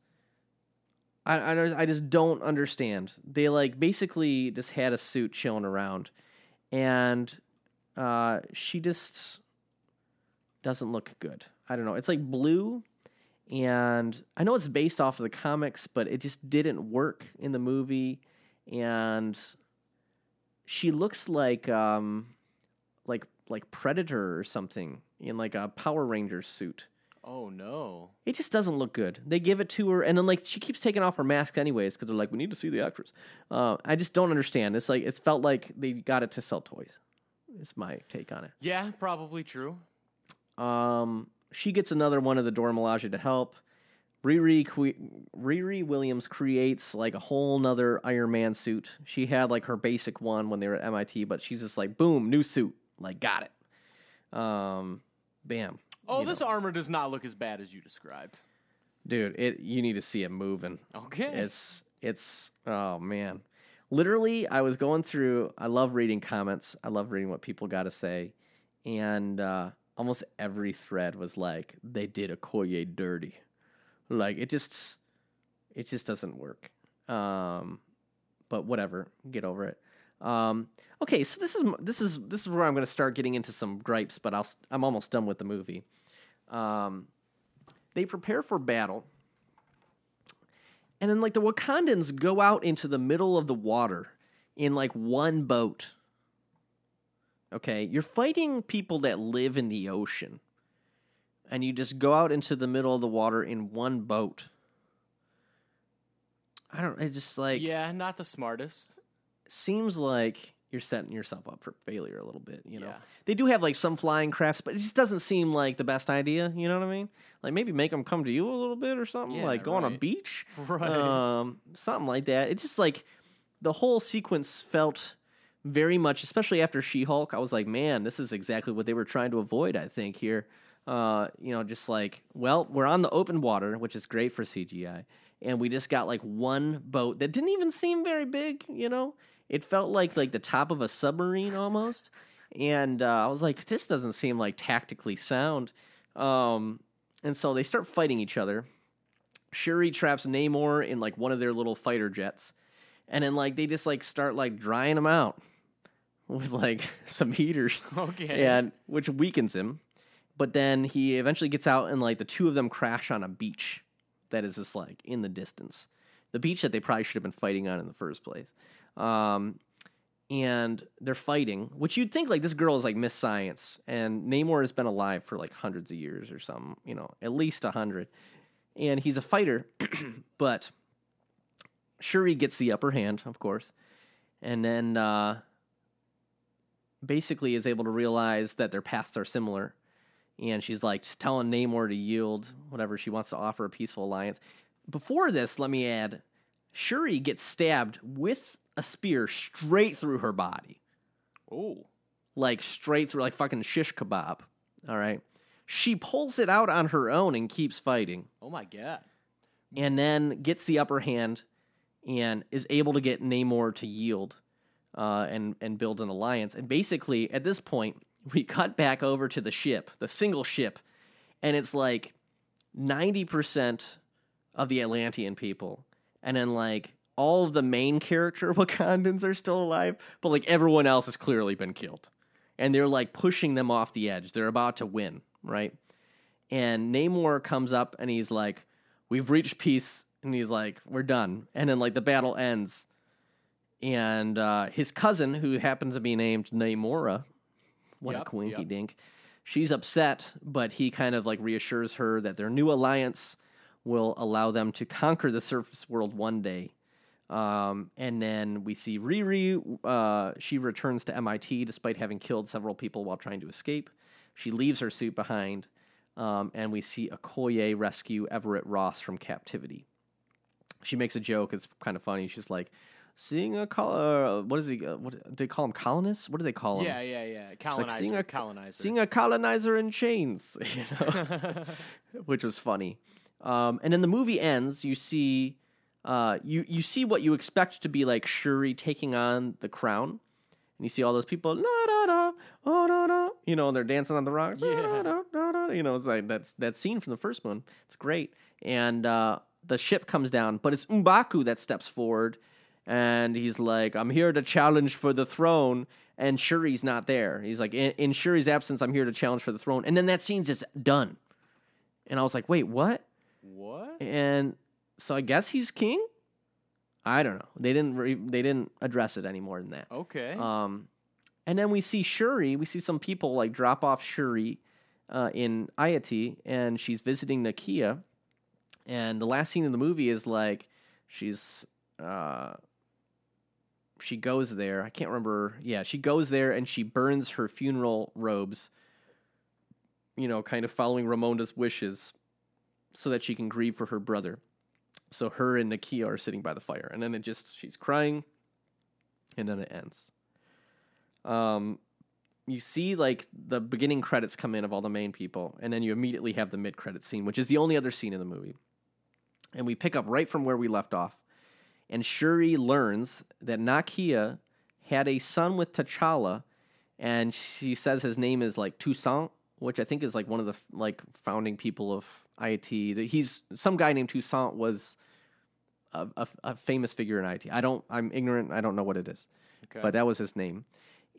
I, I I just don't understand. They like basically just had a suit chilling around, and uh, she just doesn't look good. I don't know. It's like blue, and I know it's based off of the comics, but it just didn't work in the movie. And she looks like um, like like Predator or something in like a Power Ranger suit. Oh no. It just doesn't look good. They give it to her, and then like she keeps taking off her mask anyways because they're like, we need to see the actress. Uh, I just don't understand. It's like it's felt like they got it to sell toys. It's my take on it. Yeah, probably true. Um, she gets another one of the Dora Milaje to help. Riri, Riri Williams creates like a whole nother Iron Man suit. She had like her basic one when they were at MIT, but she's just like, boom, new suit. Like, got it. Um, bam. Oh, this know. armor does not look as bad as you described. Dude, it you need to see it moving. Okay. It's it's oh man. Literally, I was going through I love reading comments. I love reading what people got to say. And uh almost every thread was like they did Okoye dirty. Like it just it just doesn't work. Um but whatever, get over it. Um okay, so this is this is this is where I'm going to start getting into some gripes, but I'll I'm almost done with the movie. Um they prepare for battle and then like the Wakandans go out into the middle of the water in like one boat. Okay, you're fighting people that live in the ocean. And you just go out into the middle of the water in one boat. I don't it's just like yeah, not the smartest. seems like you're setting yourself up for failure a little bit, you know. Yeah. They do have like some flying crafts, but it just doesn't seem like the best idea, you know what I mean? Like maybe make them come to you a little bit or something, Yeah, like go on a beach Right. um, something like that. It just like the whole sequence felt very much, especially after She Hulk. I was like, man, this is exactly what they were trying to avoid. I think here, uh, you know, just like, well, we're on the open water, which is great for CGI, and we just got like one boat that didn't even seem very big. You know, it felt like like the top of a submarine almost. And uh, I was like, this doesn't seem like tactically sound. Um, and so they start fighting each other. Shuri traps Namor in like one of their little fighter jets, and then like they just like start like drying him out with like some heaters, okay. and which weakens him. But then he eventually gets out, and like the two of them crash on a beach that is just like in the distance, the beach that they probably should have been fighting on in the first place. Um, and they're fighting, which you'd think like this girl is like Miss Science, and Namor has been alive for like hundreds of years or something, you know, at least a hundred and he's a fighter, but Shuri gets the upper hand, of course, and then uh, basically is able to realize that their paths are similar, and she's like just telling Namor to yield whatever she wants to offer a peaceful alliance. Before this, let me add, Shuri gets stabbed with a spear straight through her body oh. like straight through, like fucking shish kebab. All right. She pulls it out on her own and keeps fighting, Oh my god. and then gets the upper hand and is able to get Namor to yield uh, and and build an alliance. And basically, at this point, we cut back over to the ship, the single ship, and it's like ninety percent of the Atlantean people, and then like all of the main character Wakandans are still alive, but like everyone else has clearly been killed, and they're like pushing them off the edge. They're about to win, right? And Namor comes up and he's like, "We've reached peace," and he's like, "We're done." And then like the battle ends, and uh, his cousin, who happens to be named Namora, what Yep, a quinky yep. dink. She's upset, but he kind of like reassures her that their new alliance will allow them to conquer the surface world one day. Um, and then we see Riri. Uh, she returns to MIT despite having killed several people while trying to escape. She leaves her suit behind, um, and we see Okoye rescue Everett Ross from captivity. She makes a joke. It's kind of funny. She's like, "Seeing a col- uh, what is he? Uh, what do they call him? Colonists? What do they call him? Yeah, yeah, yeah. like Colonizer. seeing a- colonizer. Seeing a colonizer in chains." You know, which was funny. Um, and then the movie ends. You see, uh, you you see what you expect to be like Shuri taking on the crown, and you see all those people, la da da, oh da da, you know, they're dancing on the rocks, Yeah. da, da, da, da, you know, it's like that's that scene from the first one. It's great, and uh, the ship comes down, but it's M'Baku that steps forward, and he's like, "I'm here to challenge for the throne." And Shuri's not there. He's like, in, in Shuri's absence, I'm here to challenge for the throne. And then that scene's just done. And I was like, wait, what? What? and so I guess he's king. I don't know. They didn't. Re- they didn't address it any more than that. Okay. Um, and then we see Shuri. We see some people like drop off Shuri uh, in Ayati, and she's visiting Nakia. And the last scene in the movie is like she's uh, she goes there. I can't remember. Yeah, she goes there and she burns her funeral robes. You know, kind of following Ramonda's wishes, so that she can grieve for her brother. So her and Nakia are sitting by the fire, and then it just she's crying, and then it ends. Um, you see like the beginning credits come in of all the main people, and then you immediately have the mid credit scene, which is the only other scene in the movie. And we pick up right from where we left off, and Shuri learns that Nakia had a son with T'Challa, and she says his name is like Toussaint, which I think is like one of the like founding people of IT. That He's some guy named Toussaint was a, a, a famous figure in IT. I don't. I'm ignorant. I don't know what it is, okay. but that was his name.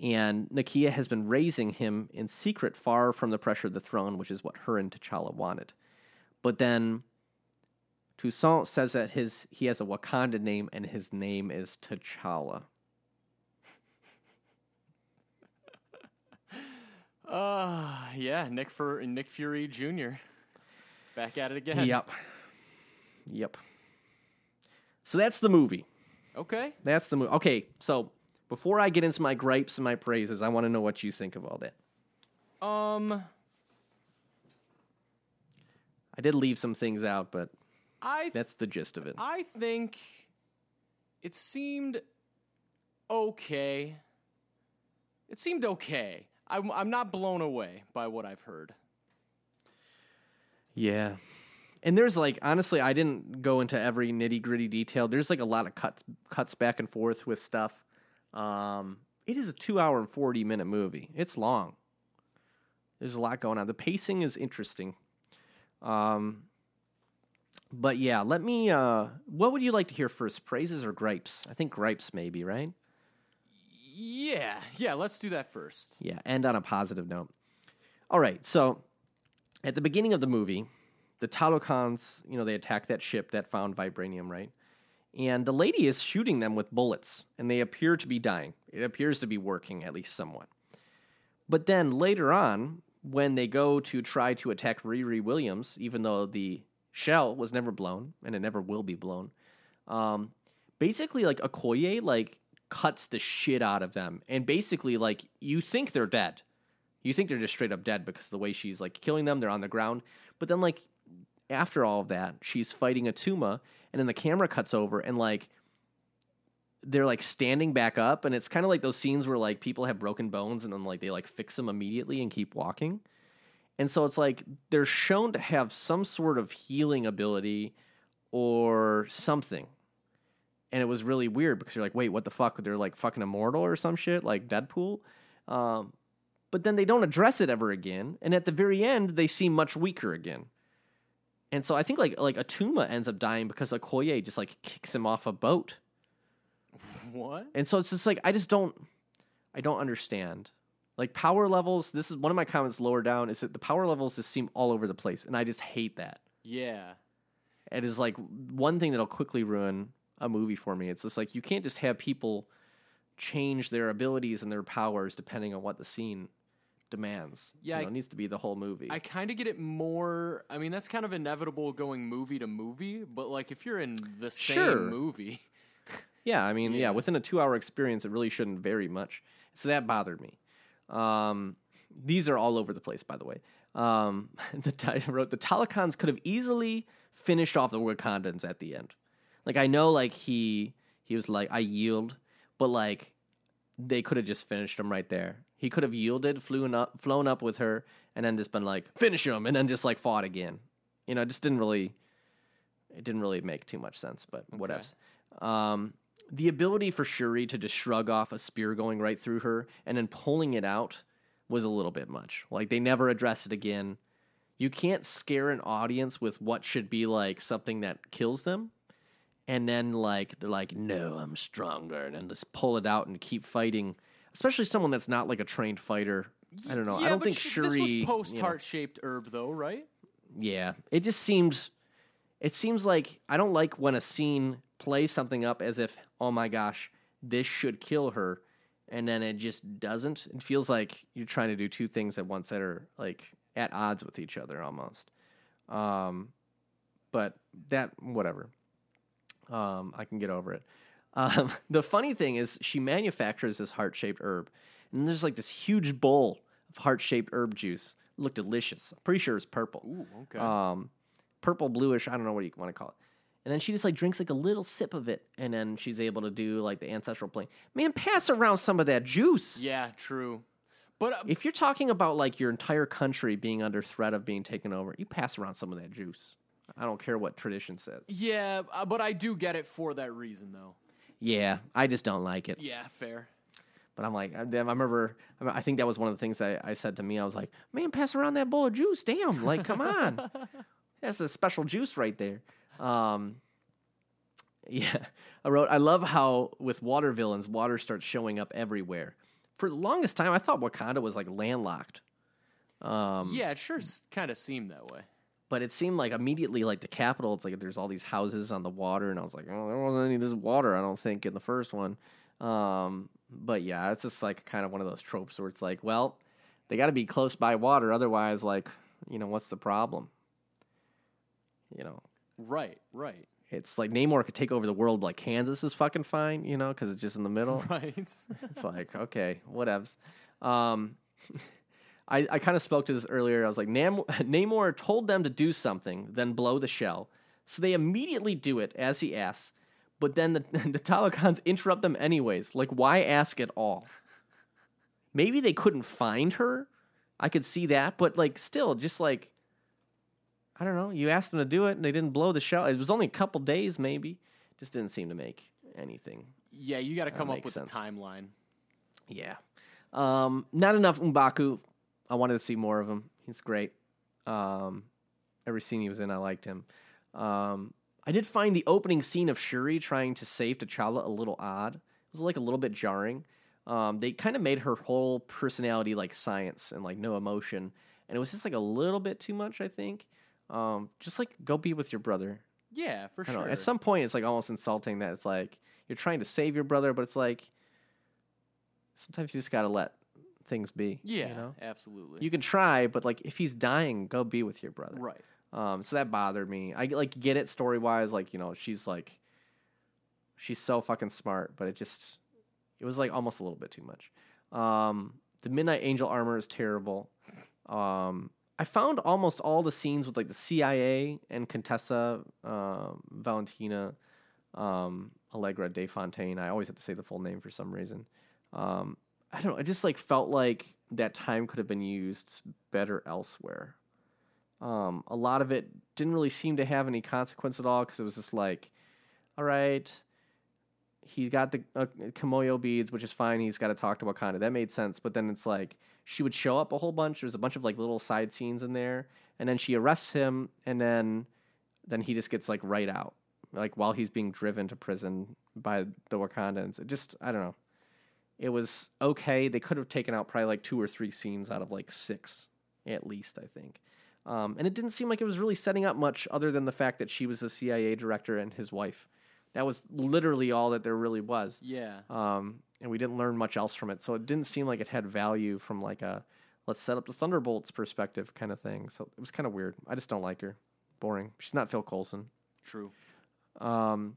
And Nakia has been raising him in secret, far from the pressure of the throne, which is what her and T'Challa wanted. But then Toussaint says that his he has a Wakanda name, and his name is T'Challa. uh yeah, Nick for Nick Fury Jr. Back at it again. Yep. Yep. So that's the movie. Okay. That's the movie. Okay, so before I get into my gripes and my praises, I want to know what you think of all that. Um I did leave some things out, but I th- that's the gist of it. I think it seemed okay. It seemed okay. I'm I'm not blown away by what I've heard. Yeah. And there's like honestly, I didn't go into every nitty gritty detail. There's like a lot of cuts cuts back and forth with stuff. Um, it is a two hour and forty minute movie. It's long. There's a lot going on. The pacing is interesting. Um, but yeah, let me. Uh, what would you like to hear first, praises or gripes? I think gripes, maybe, right? Yeah, yeah. Let's do that first. Yeah, and on a positive note. All right, so at the beginning of the movie, the Talokans, you know, they attack that ship that found vibranium, right? And the lady is shooting them with bullets, and they appear to be dying. It appears to be working, at least somewhat. But then later on, when they go to try to attack Riri Williams, even though the shell was never blown and it never will be blown, um, basically like Okoye like cuts the shit out of them, and basically like you think they're dead, you think they're just straight up dead because the way she's like killing them. They're on the ground, but then like after all of that, she's fighting Attuma, and then the camera cuts over and like they're like standing back up, and it's kind of like those scenes where like people have broken bones and then like they like fix them immediately and keep walking. And so it's like they're shown to have some sort of healing ability or something. And it was really weird because you're like, wait, what the fuck? They're like fucking immortal or some shit, like Deadpool. Um, but then they don't address it ever again. And at the very end, they seem much weaker again. And so I think like like Attuma ends up dying because Okoye just like kicks him off a boat. What? And so it's just like I just don't I don't understand. Like power levels, this is one of my comments lower down is that the power levels just seem all over the place and I just hate that. Yeah. It is like one thing that'll quickly ruin a movie for me. It's just like you can't just have people change their abilities and their powers depending on what the scene demands. Yeah, You know, I- it needs to be the whole movie. I kind of get it more. I mean, that's kind of inevitable going movie to movie, but like if you're in the same Sure. movie, Yeah, I mean, yeah. Yeah. within a two-hour experience, it really shouldn't vary much. So that bothered me. Um, these are all over the place, by the way. Um, the I wrote the Talokans could have easily finished off the Wakandans at the end. Like I know, like he he was like I yield, but like they could have just finished him right there. He could have yielded, flown up, flown up with her, and then just been like finish him, and then just like fought again. You know, it just didn't really, it didn't really make too much sense. But Okay. else? Um, the ability for Shuri to just shrug off a spear going right through her and then pulling it out was a little bit much. Like they never address it again. You can't scare an audience with what should be like something that kills them. And then like they're like, no, I'm stronger, and then just pull it out and keep fighting. Especially someone that's not like a trained fighter. I don't know. I don't think sh- Shuri. This was post heart shaped herb, though, right? yeah, it just seems. It seems like I don't like when a scene plays something up as if, oh my gosh, this should kill her, and then it just doesn't. It feels like you're trying to do two things at once that are like at odds with each other almost. Um, but that whatever. Um, I can get over it. Um, the funny thing is, she manufactures this heart shaped herb, and there's like this huge bowl of heart shaped herb juice. It looked delicious. I'm pretty sure it's purple Ooh, okay. um, purple bluish. I don't know what you want to call it. And then she just like drinks like a little sip of it, and then she's able to do like the ancestral plane. Man, pass around some of that juice. yeah, true. But uh, If you're talking about like your entire country being under threat of being taken over, you pass around some of that juice. I don't care what tradition says. yeah, uh, but I do get it for that reason, though. Yeah, I just don't like it. Yeah, fair. But I'm like, I, I remember, I think that was one of the things I, I said to me. I was like, man, pass around that bowl of juice. Damn, like, come on. That's a special juice right there. Um, yeah, I wrote, I love how with water villains, water starts showing up everywhere. For the longest time, I thought Wakanda was like landlocked. Um, yeah, it sure kind of seemed that way. but it seemed like immediately, like the capital, it's like there's all these houses on the water, and I was like, oh, there wasn't any of this water, I don't think, in the first one. Um, but yeah, it's just like kind of one of those tropes where it's like, well, they got to be close by water, otherwise, like, you know, what's the problem? You know, Right, right, it's like Namor could take over the world, but like Kansas is fucking fine, you know, because it's just in the middle. right. It's like, okay, whatevs. Um, I, I kind of spoke to this earlier. I was like, Nam- Namor told them to do something, then blow the shell. So they immediately do it as he asks, but then the, the Talokans interrupt them anyways. Like, why ask at all? Maybe they couldn't find her. I could see that, but like, still, just like, I don't know. You asked them to do it, and they didn't blow the shell. It was only a couple days, maybe. Just didn't seem to make anything yeah, you got to come up with sense. a timeline. yeah. Um, not enough M'Baku. I wanted to see more of him. He's great. Um, every scene he was in, I liked him. Um, I did find the opening scene of Shuri trying to save T'Challa a little odd. It was like a little bit jarring. Um, they kind of made her whole personality like science and like no emotion, and it was just like a little bit too much. I think. Um, just like go be with your brother. Yeah, for sure. know. At some point, it's like almost insulting that it's like you're trying to save your brother, but it's like sometimes you just gotta let things be. yeah, you know. absolutely. You can try, but like if he's dying, go be with your brother. right. Um, so that bothered me. I like get it story wise, like you know she's like she's so fucking smart, but it just it was like almost a little bit too much. Um, the Midnight Angel armor is terrible. Um, I found almost all the scenes with like the CIA and Contessa um, Valentina um, Allegra de Fontaine. I always have to say the full name for some reason. Um, I don't know. I just like felt like that time could have been used better elsewhere. Um, a lot of it didn't really seem to have any consequence at all because it was just like, all right, he got the uh, beads, which is fine. He's got to talk to Wakanda. That made sense. But then it's like she would show up a whole bunch. There's a bunch of like little side scenes in there, and then she arrests him, and then then he just gets like right out, like while he's being driven to prison by the Wakandans. It just I don't know. It was okay. They could have taken out probably like two or three scenes out of like six, at least. I think. Um, and it didn't seem like it was really setting up much other than the fact that she was a CIA director and his wife. That was literally all that there really was. Yeah. Um, and we didn't learn much else from it. So it didn't seem like it had value from like a let's set up the Thunderbolts perspective kind of thing. So it was kind of weird. I just don't like her. Boring. She's not Phil Coulson. True. Um,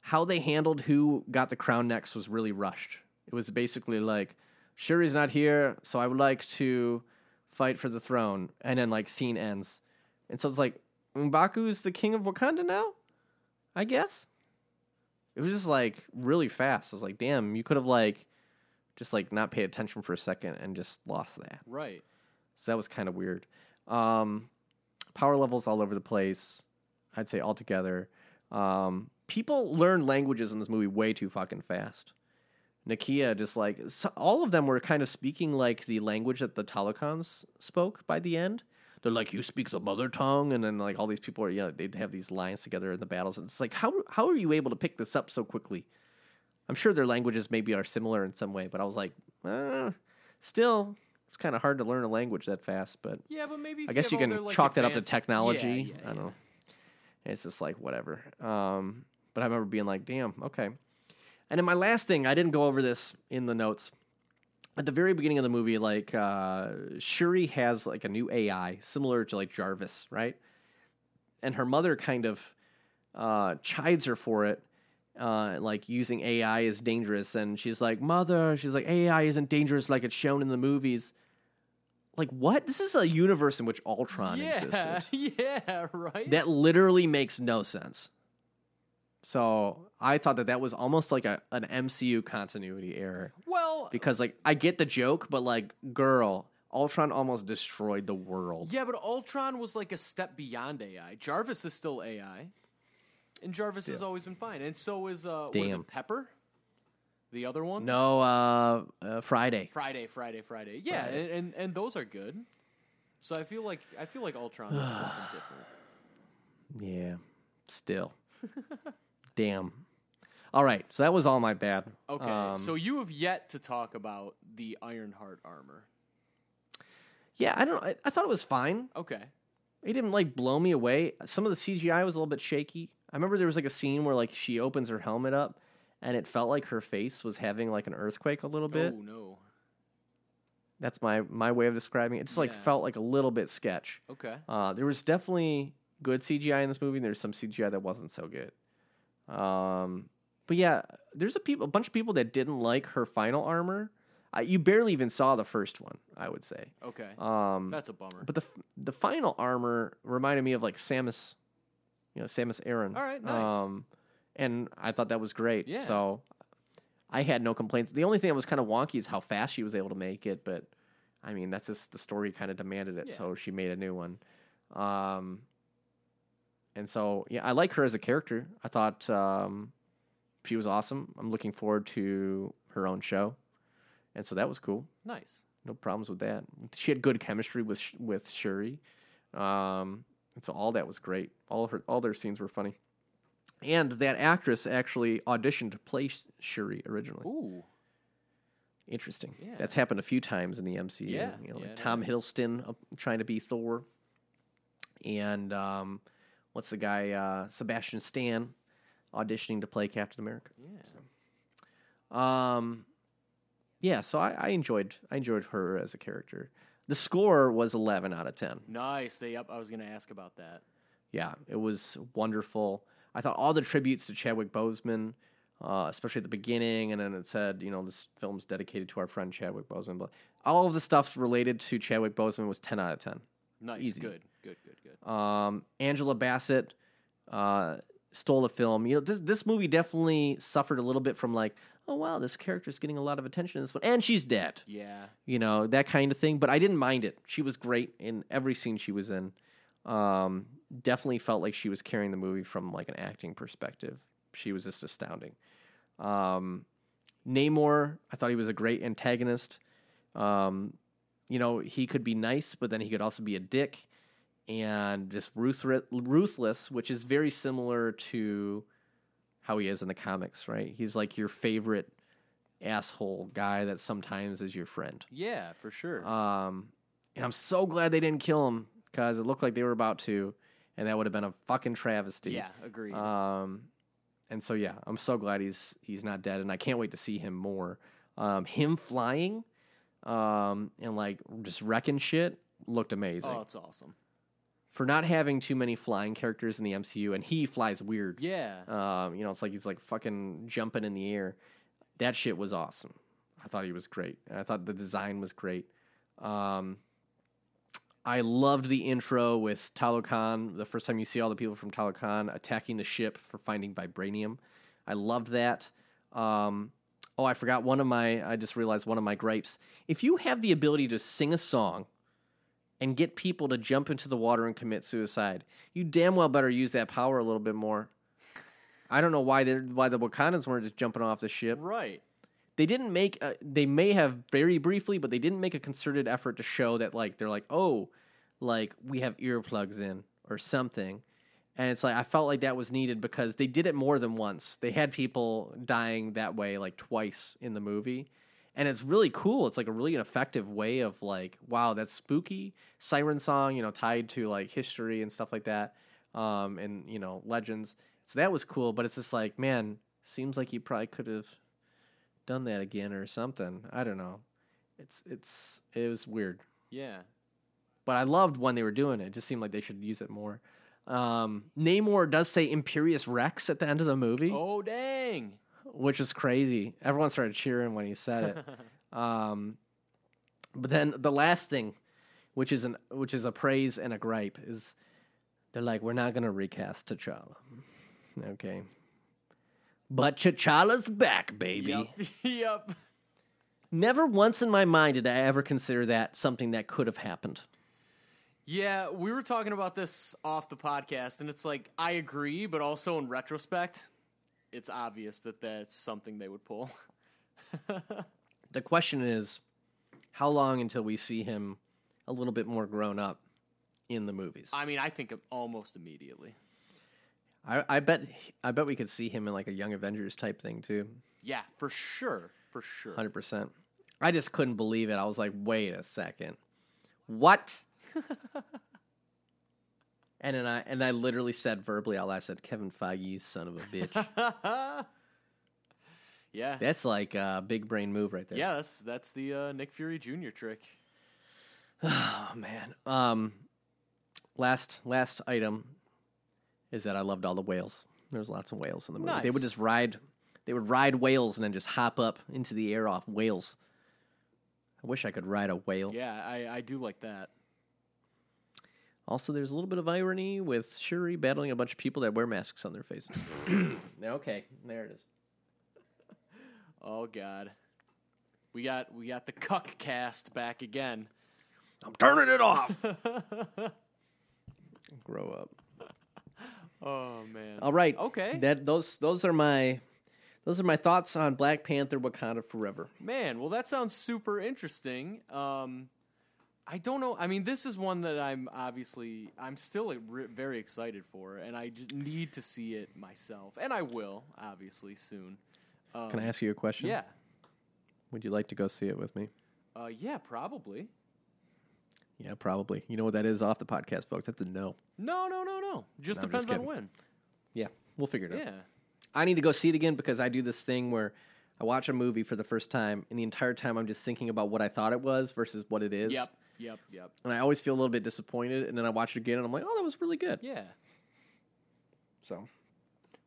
how they handled who got the crown next was really rushed. It was basically like, Shuri's not here, so I would like to fight for the throne. And then like scene ends. And so it's like, M'Baku's the king of Wakanda now? I guess. It was just like really fast. I was like, damn, you could have like just like not paid attention for a second and just lost that. Right. So that was kind of weird. Um, power levels all over the place. I'd say altogether. Um, people learn languages in this movie way too fucking fast. Nakia just like so, all of them were kind of speaking like the language that the Talokans spoke by the end. They're like, "You speak the mother tongue," and then like all these people are, yeah, they'd have these lines together in the battles, and it's like, how how are you able to pick this up so quickly? I'm sure their languages maybe are similar in some way, but I was like, uh, still, it's kind of hard to learn a language that fast. But Yeah, but maybe I guess you all can their, like, chalk that up to technology. Yeah, yeah, I don't yeah. know. It's just like whatever. Um, but I remember being like, damn, okay. And then my last thing, I didn't go over this in the notes. At the very beginning of the movie, like uh, Shuri has like a new AI similar to like Jarvis, right? And her mother kind of uh, chides her for it, uh, like using AI is dangerous. And she's like, "Mother," she's like, "AI isn't dangerous like it's shown in the movies." Like what? This is a universe in which Ultron Yeah, existed. yeah, right. That literally makes no sense. So I thought that that was almost like a an MCU continuity error well, because like I get the joke, but like girl, Ultron almost destroyed the world. yeah, but Ultron was like a step beyond AI. Jarvis is still AI, and Jarvis has always been fine, and so is uh, Damn. it, Pepper, the other one. No, uh, uh Friday. Friday, Friday, Friday. Yeah. And, and and those are good. So I feel like I feel like Ultron is something different. Yeah, still. Damn. All right, so that was all my bad. Okay, Um, so you have yet to talk about the Ironheart armor. yeah, I don't. I, I thought it was fine. Okay. It didn't like blow me away. Some of the CGI was a little bit shaky. I remember there was like a scene where like she opens her helmet up, and it felt like her face was having like an earthquake a little bit. Oh no. That's my my way of describing it. It just like Yeah. felt like a little bit sketch. Okay. Uh, there was definitely good CGI in this movie. and There's some CGI that wasn't so good. Um, but yeah, there's a people, a bunch of people that didn't like her final armor. Uh, you barely even saw the first one, I would say. Okay. Um, That's a bummer. but the the final armor reminded me of like Samus, you know, Samus Aran. All right, nice. Um, and I thought that was great. Yeah. So I had no complaints. The only thing that was kind of wonky is how fast she was able to make it, but I mean that's just the story kind of demanded it, Yeah. so she made a new one. Um, and so yeah, I like her as a character. I thought um, she was awesome. I'm looking forward to her own show, and so that was cool nice. no problems with that. She had good chemistry with with Shuri, um, and so all that was great. All of her all their scenes were funny, and that actress actually auditioned to play Sh- Shuri originally. Ooh. Interesting. Yeah. That's happened a few times in the MCU. Yeah, you know, yeah, like Tom has. Hiddleston uh, trying to be Thor, and um, what's the guy uh, Sebastian Stan auditioning to play Captain America. Yeah. Um, yeah, so I, I enjoyed I enjoyed her as a character. The score was eleven out of ten. Nice. They up. I was gonna ask about that. Yeah, it was wonderful. I thought all the tributes to Chadwick Boseman, uh, especially at the beginning, and then it said, you know, this film's dedicated to our friend Chadwick Boseman. But all of the stuff related to Chadwick Boseman was ten out of ten. Nice. Easy. Good. Good. Good. Good. Um, Angela Bassett uh, stole the film. You know, this this movie definitely suffered a little bit from like, oh wow, this character's getting a lot of attention in this one, and she's dead. Yeah. You know that kind of thing. But I didn't mind it. She was great in every scene she was in. Um, definitely felt like she was carrying the movie from like an acting perspective. She was just astounding. Um, Namor, I thought he was a great antagonist. Um, you know, he could be nice, but then he could also be a dick and just ruthless, ruthless, which is very similar to how he is in the comics, right? He's like your favorite asshole guy that sometimes is your friend. Yeah. For sure. Um, and I'm so glad they didn't kill him because it looked like they were about to, and that would have been a fucking travesty. yeah. Agreed. Um, and so yeah, I'm so glad he's he's not dead, and I can't wait to see him more. Um, him flying, um, and like just wrecking shit looked amazing oh, it's awesome. for not having too many flying characters in the MCU, and he flies weird. Yeah. Um, you know, it's like he's like fucking jumping in the air. That shit was awesome. I thought he was great. And I thought the design was great. Um, I loved the intro with Talokan. The first time you see all the people from Talokan attacking the ship for finding vibranium. I loved that. Um, oh, I forgot one of my. I just realized one of my gripes. If you have the ability to sing a song and get people to jump into the water and commit suicide, you damn well better use that power a little bit more. I don't know why they why the Wakandans weren't just jumping off the ship. Right. They didn't make. A, they may have very briefly, but they didn't make a concerted effort to show that like they're like oh, like we have earplugs in or something. And it's like I felt like that was needed because they did it more than once. They had people dying that way like twice in the movie. And it's really cool. It's like a really an effective way of like, wow, that's spooky. Siren song, you know, tied to like history and stuff like that. Um, and you know, legends. So that was cool, but it's just like, man, seems like you probably could have done that again or something. I don't know. It's it's it was weird. Yeah. But I loved when they were doing it. It just seemed like they should use it more. Um, Namor does say Imperious Rex at the end of the movie, Oh dang. which is crazy. Everyone started cheering when he said it. um, but then the last thing, which is an which is a praise and a gripe, is they're like, we're not gonna recast T'Challa. Okay. But T'Challa's back, baby. Yep. yep. Never once in my mind did I ever consider that something that could have happened. Yeah, we were talking about this off the podcast, and it's like I agree, but also in retrospect, it's obvious that that's something they would pull. The question is, how long until we see him a little bit more grown up in the movies? I mean, I think almost immediately. I, I bet I bet we could see him in like a Young Avengers type thing too. Yeah, for sure, for sure. Hundred percent. I just couldn't believe it. I was like, wait a second, what? and then I and I literally said verbally out loud, I said, Kevin Feige, you son of a bitch. yeah, That's like a big brain move right there. yeah. That's that's the uh, Nick Fury Jr. trick. Oh man. Um, last last item is that I loved all the whales. There's lots of whales in the movie. They would just ride. They would ride whales and then just hop up into the air off whales. I wish I could ride a whale. Yeah, I, I do like that. Also, there's a little bit of irony with Shuri battling a bunch of people that wear masks on their faces. okay, there it is. Oh God, we got we got the cuck cast back again. I'm turning it off. Grow up. Oh man. All right. Okay. That those those are my those are my thoughts on Black Panther: Wakanda Forever. Man, well, that sounds super interesting. Um, I don't know. I mean, this is one that I'm obviously I'm still re- very excited for, and I just need to see it myself, and I will obviously soon. Um, Can I ask you a question? Yeah. Would you like to go see it with me? Uh, yeah, probably. Yeah, probably. You know what that is off the podcast, folks. That's a no. No, no, no, no. Just No, depends just on when. Yeah, we'll figure it out. Yeah. I need to go see it again because I do this thing where I watch a movie for the first time, and the entire time I'm just thinking about what I thought it was versus what it is. Yep. Yep. Yep. And I always feel a little bit disappointed, and then I watch it again, and I'm like, oh, that was really good. Yeah. So.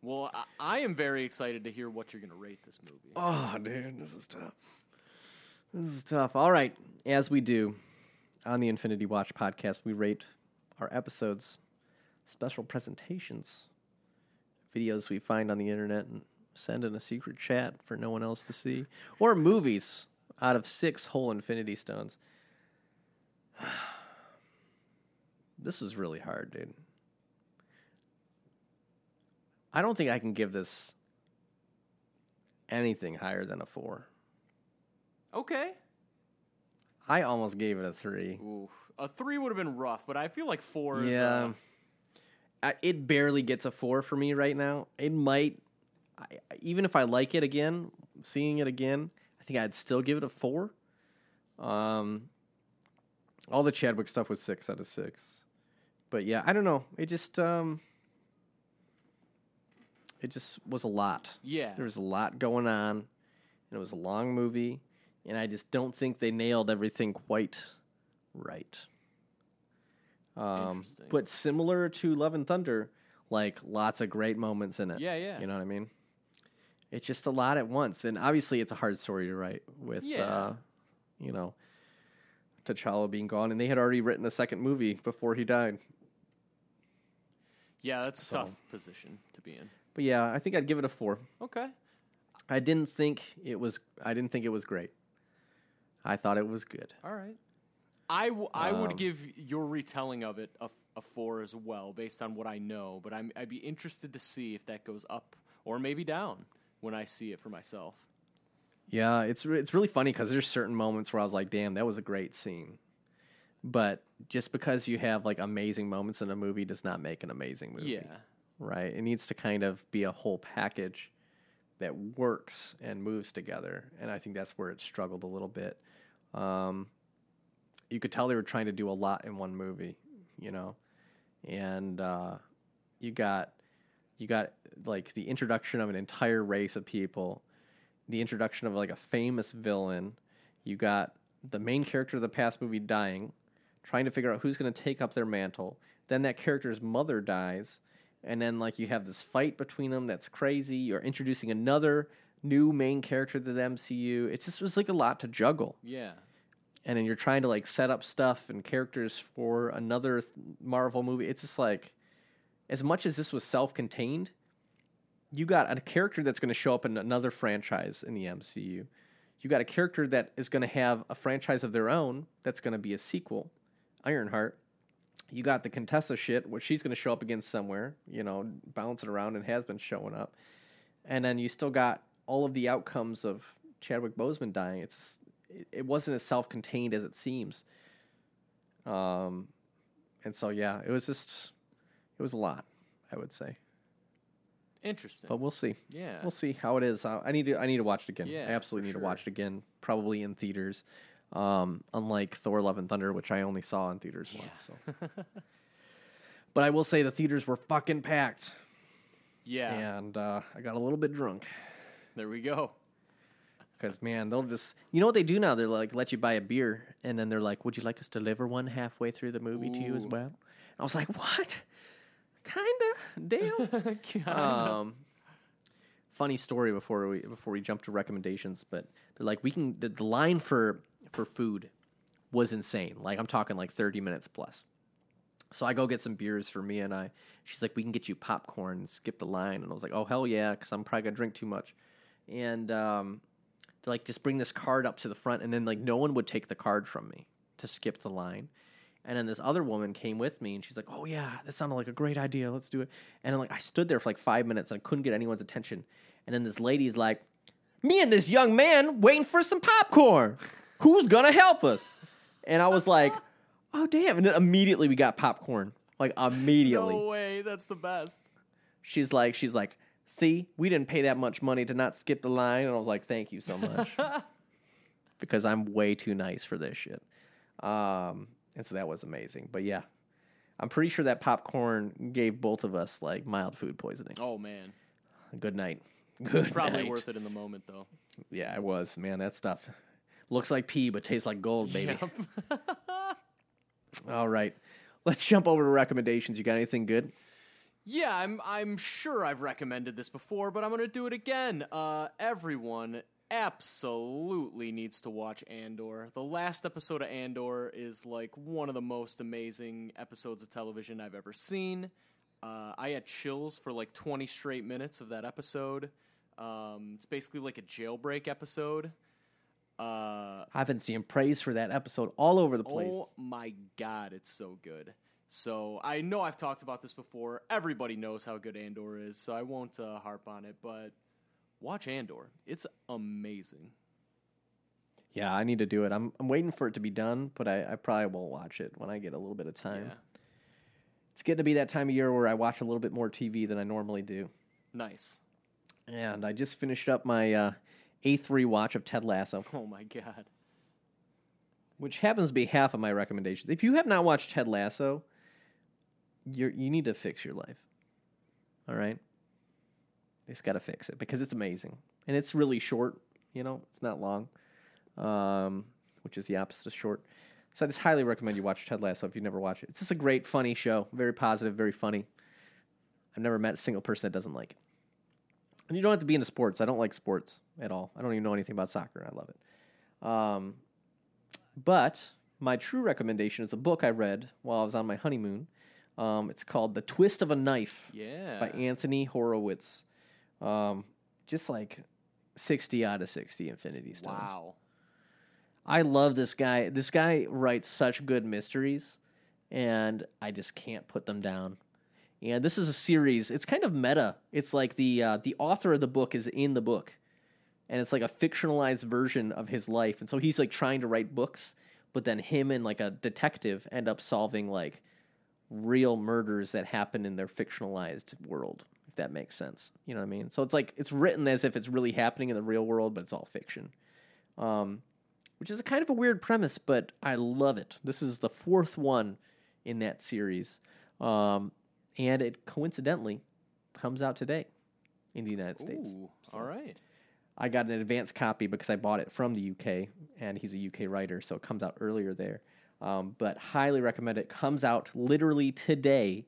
Well, I, I am very excited to hear what you're going to rate this movie. Oh, dude, this is tough. This is tough. All right, as we do on the Infinity Watch podcast, we rate our episodes, special presentations, videos we find on the internet and send in a secret chat for no one else to see, or movies out of six whole Infinity Stones. This was really hard, dude. I don't think I can give this anything higher than a four. Okay. I almost gave it a three. Oof. A three would have been rough, but I feel like four is. Yeah. Uh, I, it barely gets a four for me right now. It might, I, even if I like it again, seeing it again, I think I'd still give it a four. Um, all the Chadwick stuff was six out of six, but yeah, I don't know. It just, um, it just was a lot. yeah. There was a lot going on, and it was a long movie, and I just don't think they nailed everything quite right. Um, but similar to Love and Thunder, like lots of great moments in it. Yeah, yeah. You know what I mean? It's just a lot at once, and obviously it's a hard story to write with, Yeah. uh, you know, T'Challa being gone, and they had already written a second movie before he died. Yeah, that's a So- tough position to be in. But yeah, I think I'd give it a four. Okay. I didn't think it was. I didn't think it was great. I thought it was good. All right. I, w- I would Um, give your retelling of it a, f- a four as well, based on what I know. But I'm, I'd be interested to see if that goes up or maybe down when I see it for myself. Yeah, it's re- it's really funny because there's certain moments where I was like, "Damn, that was a great scene," but just because you have like amazing moments in a movie does not make an amazing movie. Yeah. right? It needs to kind of be a whole package that works and moves together, and I think that's where it struggled a little bit. Um, you could tell they were trying to do a lot in one movie, you know, and uh, you got you got like the introduction of an entire race of people, the introduction of like a famous villain. You got the main character of the past movie dying, trying to figure out who's going to take up their mantle. Then that character's mother dies, and then like you have this fight between them that's crazy. You're introducing another new main character to the MCU. It just was like a lot to juggle Yeah. and then you're trying to like set up stuff and characters for another Marvel movie. It's just like, as much as this was self-contained, you got a character that's going to show up in another franchise in the MCU. You got a character that is going to have a franchise of their own that's going to be a sequel, Ironheart. You got the Contessa shit, which she's going to show up again somewhere, you know, bouncing around and has been showing up. And then you still got all of the outcomes of Chadwick Boseman dying. It's it, wasn't as self-contained as it seems. Um, and so yeah, it was just it was a lot, I would say. Interesting. But we'll see. yeah. We'll see how it is. I need to I need to watch it again. Yeah, I absolutely need to watch it again, probably in theaters. Um, unlike Thor: Love and Thunder, which I only saw in theaters once. So. but I will say the theaters were fucking packed, yeah. and uh, I got a little bit drunk. There we go. Because man, they'll just you know what they do now? They're like let you buy a beer, and then they're like, "Would you like us to deliver one halfway through the movie to you as well?" And I was like, "What? Kinda, damn." um, funny story before we before we jump to recommendations, but they're like, "We can." The, the line for for food was insane. Like I'm talking like 30 minutes plus. So I go get some beers for Mia and I. She's like, "We can get you popcorn and skip the line." And I was like, "Oh hell yeah!" Because I'm probably gonna drink too much. And um, to like just bring this card up to the front and then like no one would take the card from me to skip the line and then this other woman came with me and she's like oh yeah that sounded like a great idea. Let's do it. And I'm like i stood there for like five minutes and i couldn't get anyone's attention. And then this lady's like me and this young man waiting for some popcorn. Who's gonna help us? And i was like oh damn. And then immediately we got popcorn like immediately. No way. That's the best. she's like she's like see we didn't pay that much money to not skip the line. And i was like thank you so much. Because i'm way too nice for this shit. Um and so that was amazing but yeah i'm pretty sure that popcorn gave both of us like mild food poisoning Oh man. good night good Probably night. worth it in the moment though. yeah it was man that stuff looks like pee but tastes like gold baby Yep. all right let's jump over to recommendations you got anything good Yeah, I'm I'm sure I've recommended this before, but I'm going to do it again. Uh, everyone absolutely needs to watch Andor. The last episode of Andor is like one of the most amazing episodes of television I've ever seen. Uh, I had chills for like 20 straight minutes of that episode. Um, it's basically like a jailbreak episode. Uh, i've been seeing praise for that episode all over the place Oh my god, it's so good. So I know I've talked about this before. Everybody knows how good Andor is, so I won't uh, harp on it. But watch Andor; it's amazing. Yeah, I need to do it. I'm I'm waiting for it to be done, but I, I probably won't watch it when I get a little bit of time. Yeah, It's getting to be that time of year where I watch a little bit more TV than I normally do. nice. And I just finished up my uh, eighth rewatch of Ted Lasso, Oh my god. which happens to be half of my recommendations. If you have not watched Ted Lasso, you you need to fix your life. All right, you just got to fix it because it's amazing and it's really short. You know, it's not long, um, which is the opposite of short. So I just highly recommend you watch Ted Lasso if you've never watched it. It's just a great, funny show. Very positive, very funny. I've never met a single person that doesn't like it. And you don't have to be into sports. I don't like sports at all. I don't even know anything about soccer. I love it. Um, but my true recommendation is a book I read while I was on my honeymoon. Um, it's called The Twist of a Knife Yeah. by Anthony Horowitz. Um, just like 60 out of 60 Infinity Stones. wow. I love this guy. This guy writes such good mysteries, and I just can't put them down. And this is a series. It's kind of meta. It's like the uh, the author of the book is in the book, and it's like a fictionalized version of his life. And so he's like trying to write books, but then him and like a detective end up solving like real murders that happen in their fictionalized world. That makes sense, you know what I mean. So it's like it's written as if it's really happening in the real world, but it's all fiction. Um, which is a kind of a weird premise, but I love it. This is the fourth one in that series. Um, and it coincidentally comes out today in the United States. Ooh, all right. I got an advance copy because I bought it from the UK, and he's a UK writer, so it comes out earlier there. Um, but highly recommend it. Comes out literally today,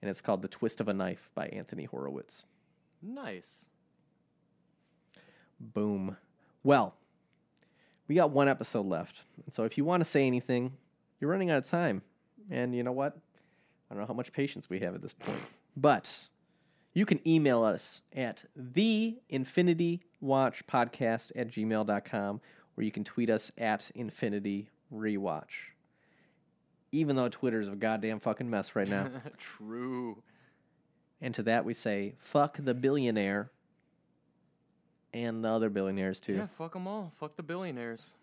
and it's called "The Twist of a Knife" by Anthony Horowitz. Nice. Boom. Well, we got one episode left, and so if you want to say anything, you're running out of time. And you know what? I don't know how much patience we have at this point, but you can email us at the infinity watch podcast at gmail.com or you can tweet us at infinity rewatch. Even though Twitter's a goddamn fucking mess right now. True. and to that we say, fuck the billionaire and the other billionaires too. Yeah, fuck them all. Fuck the billionaires.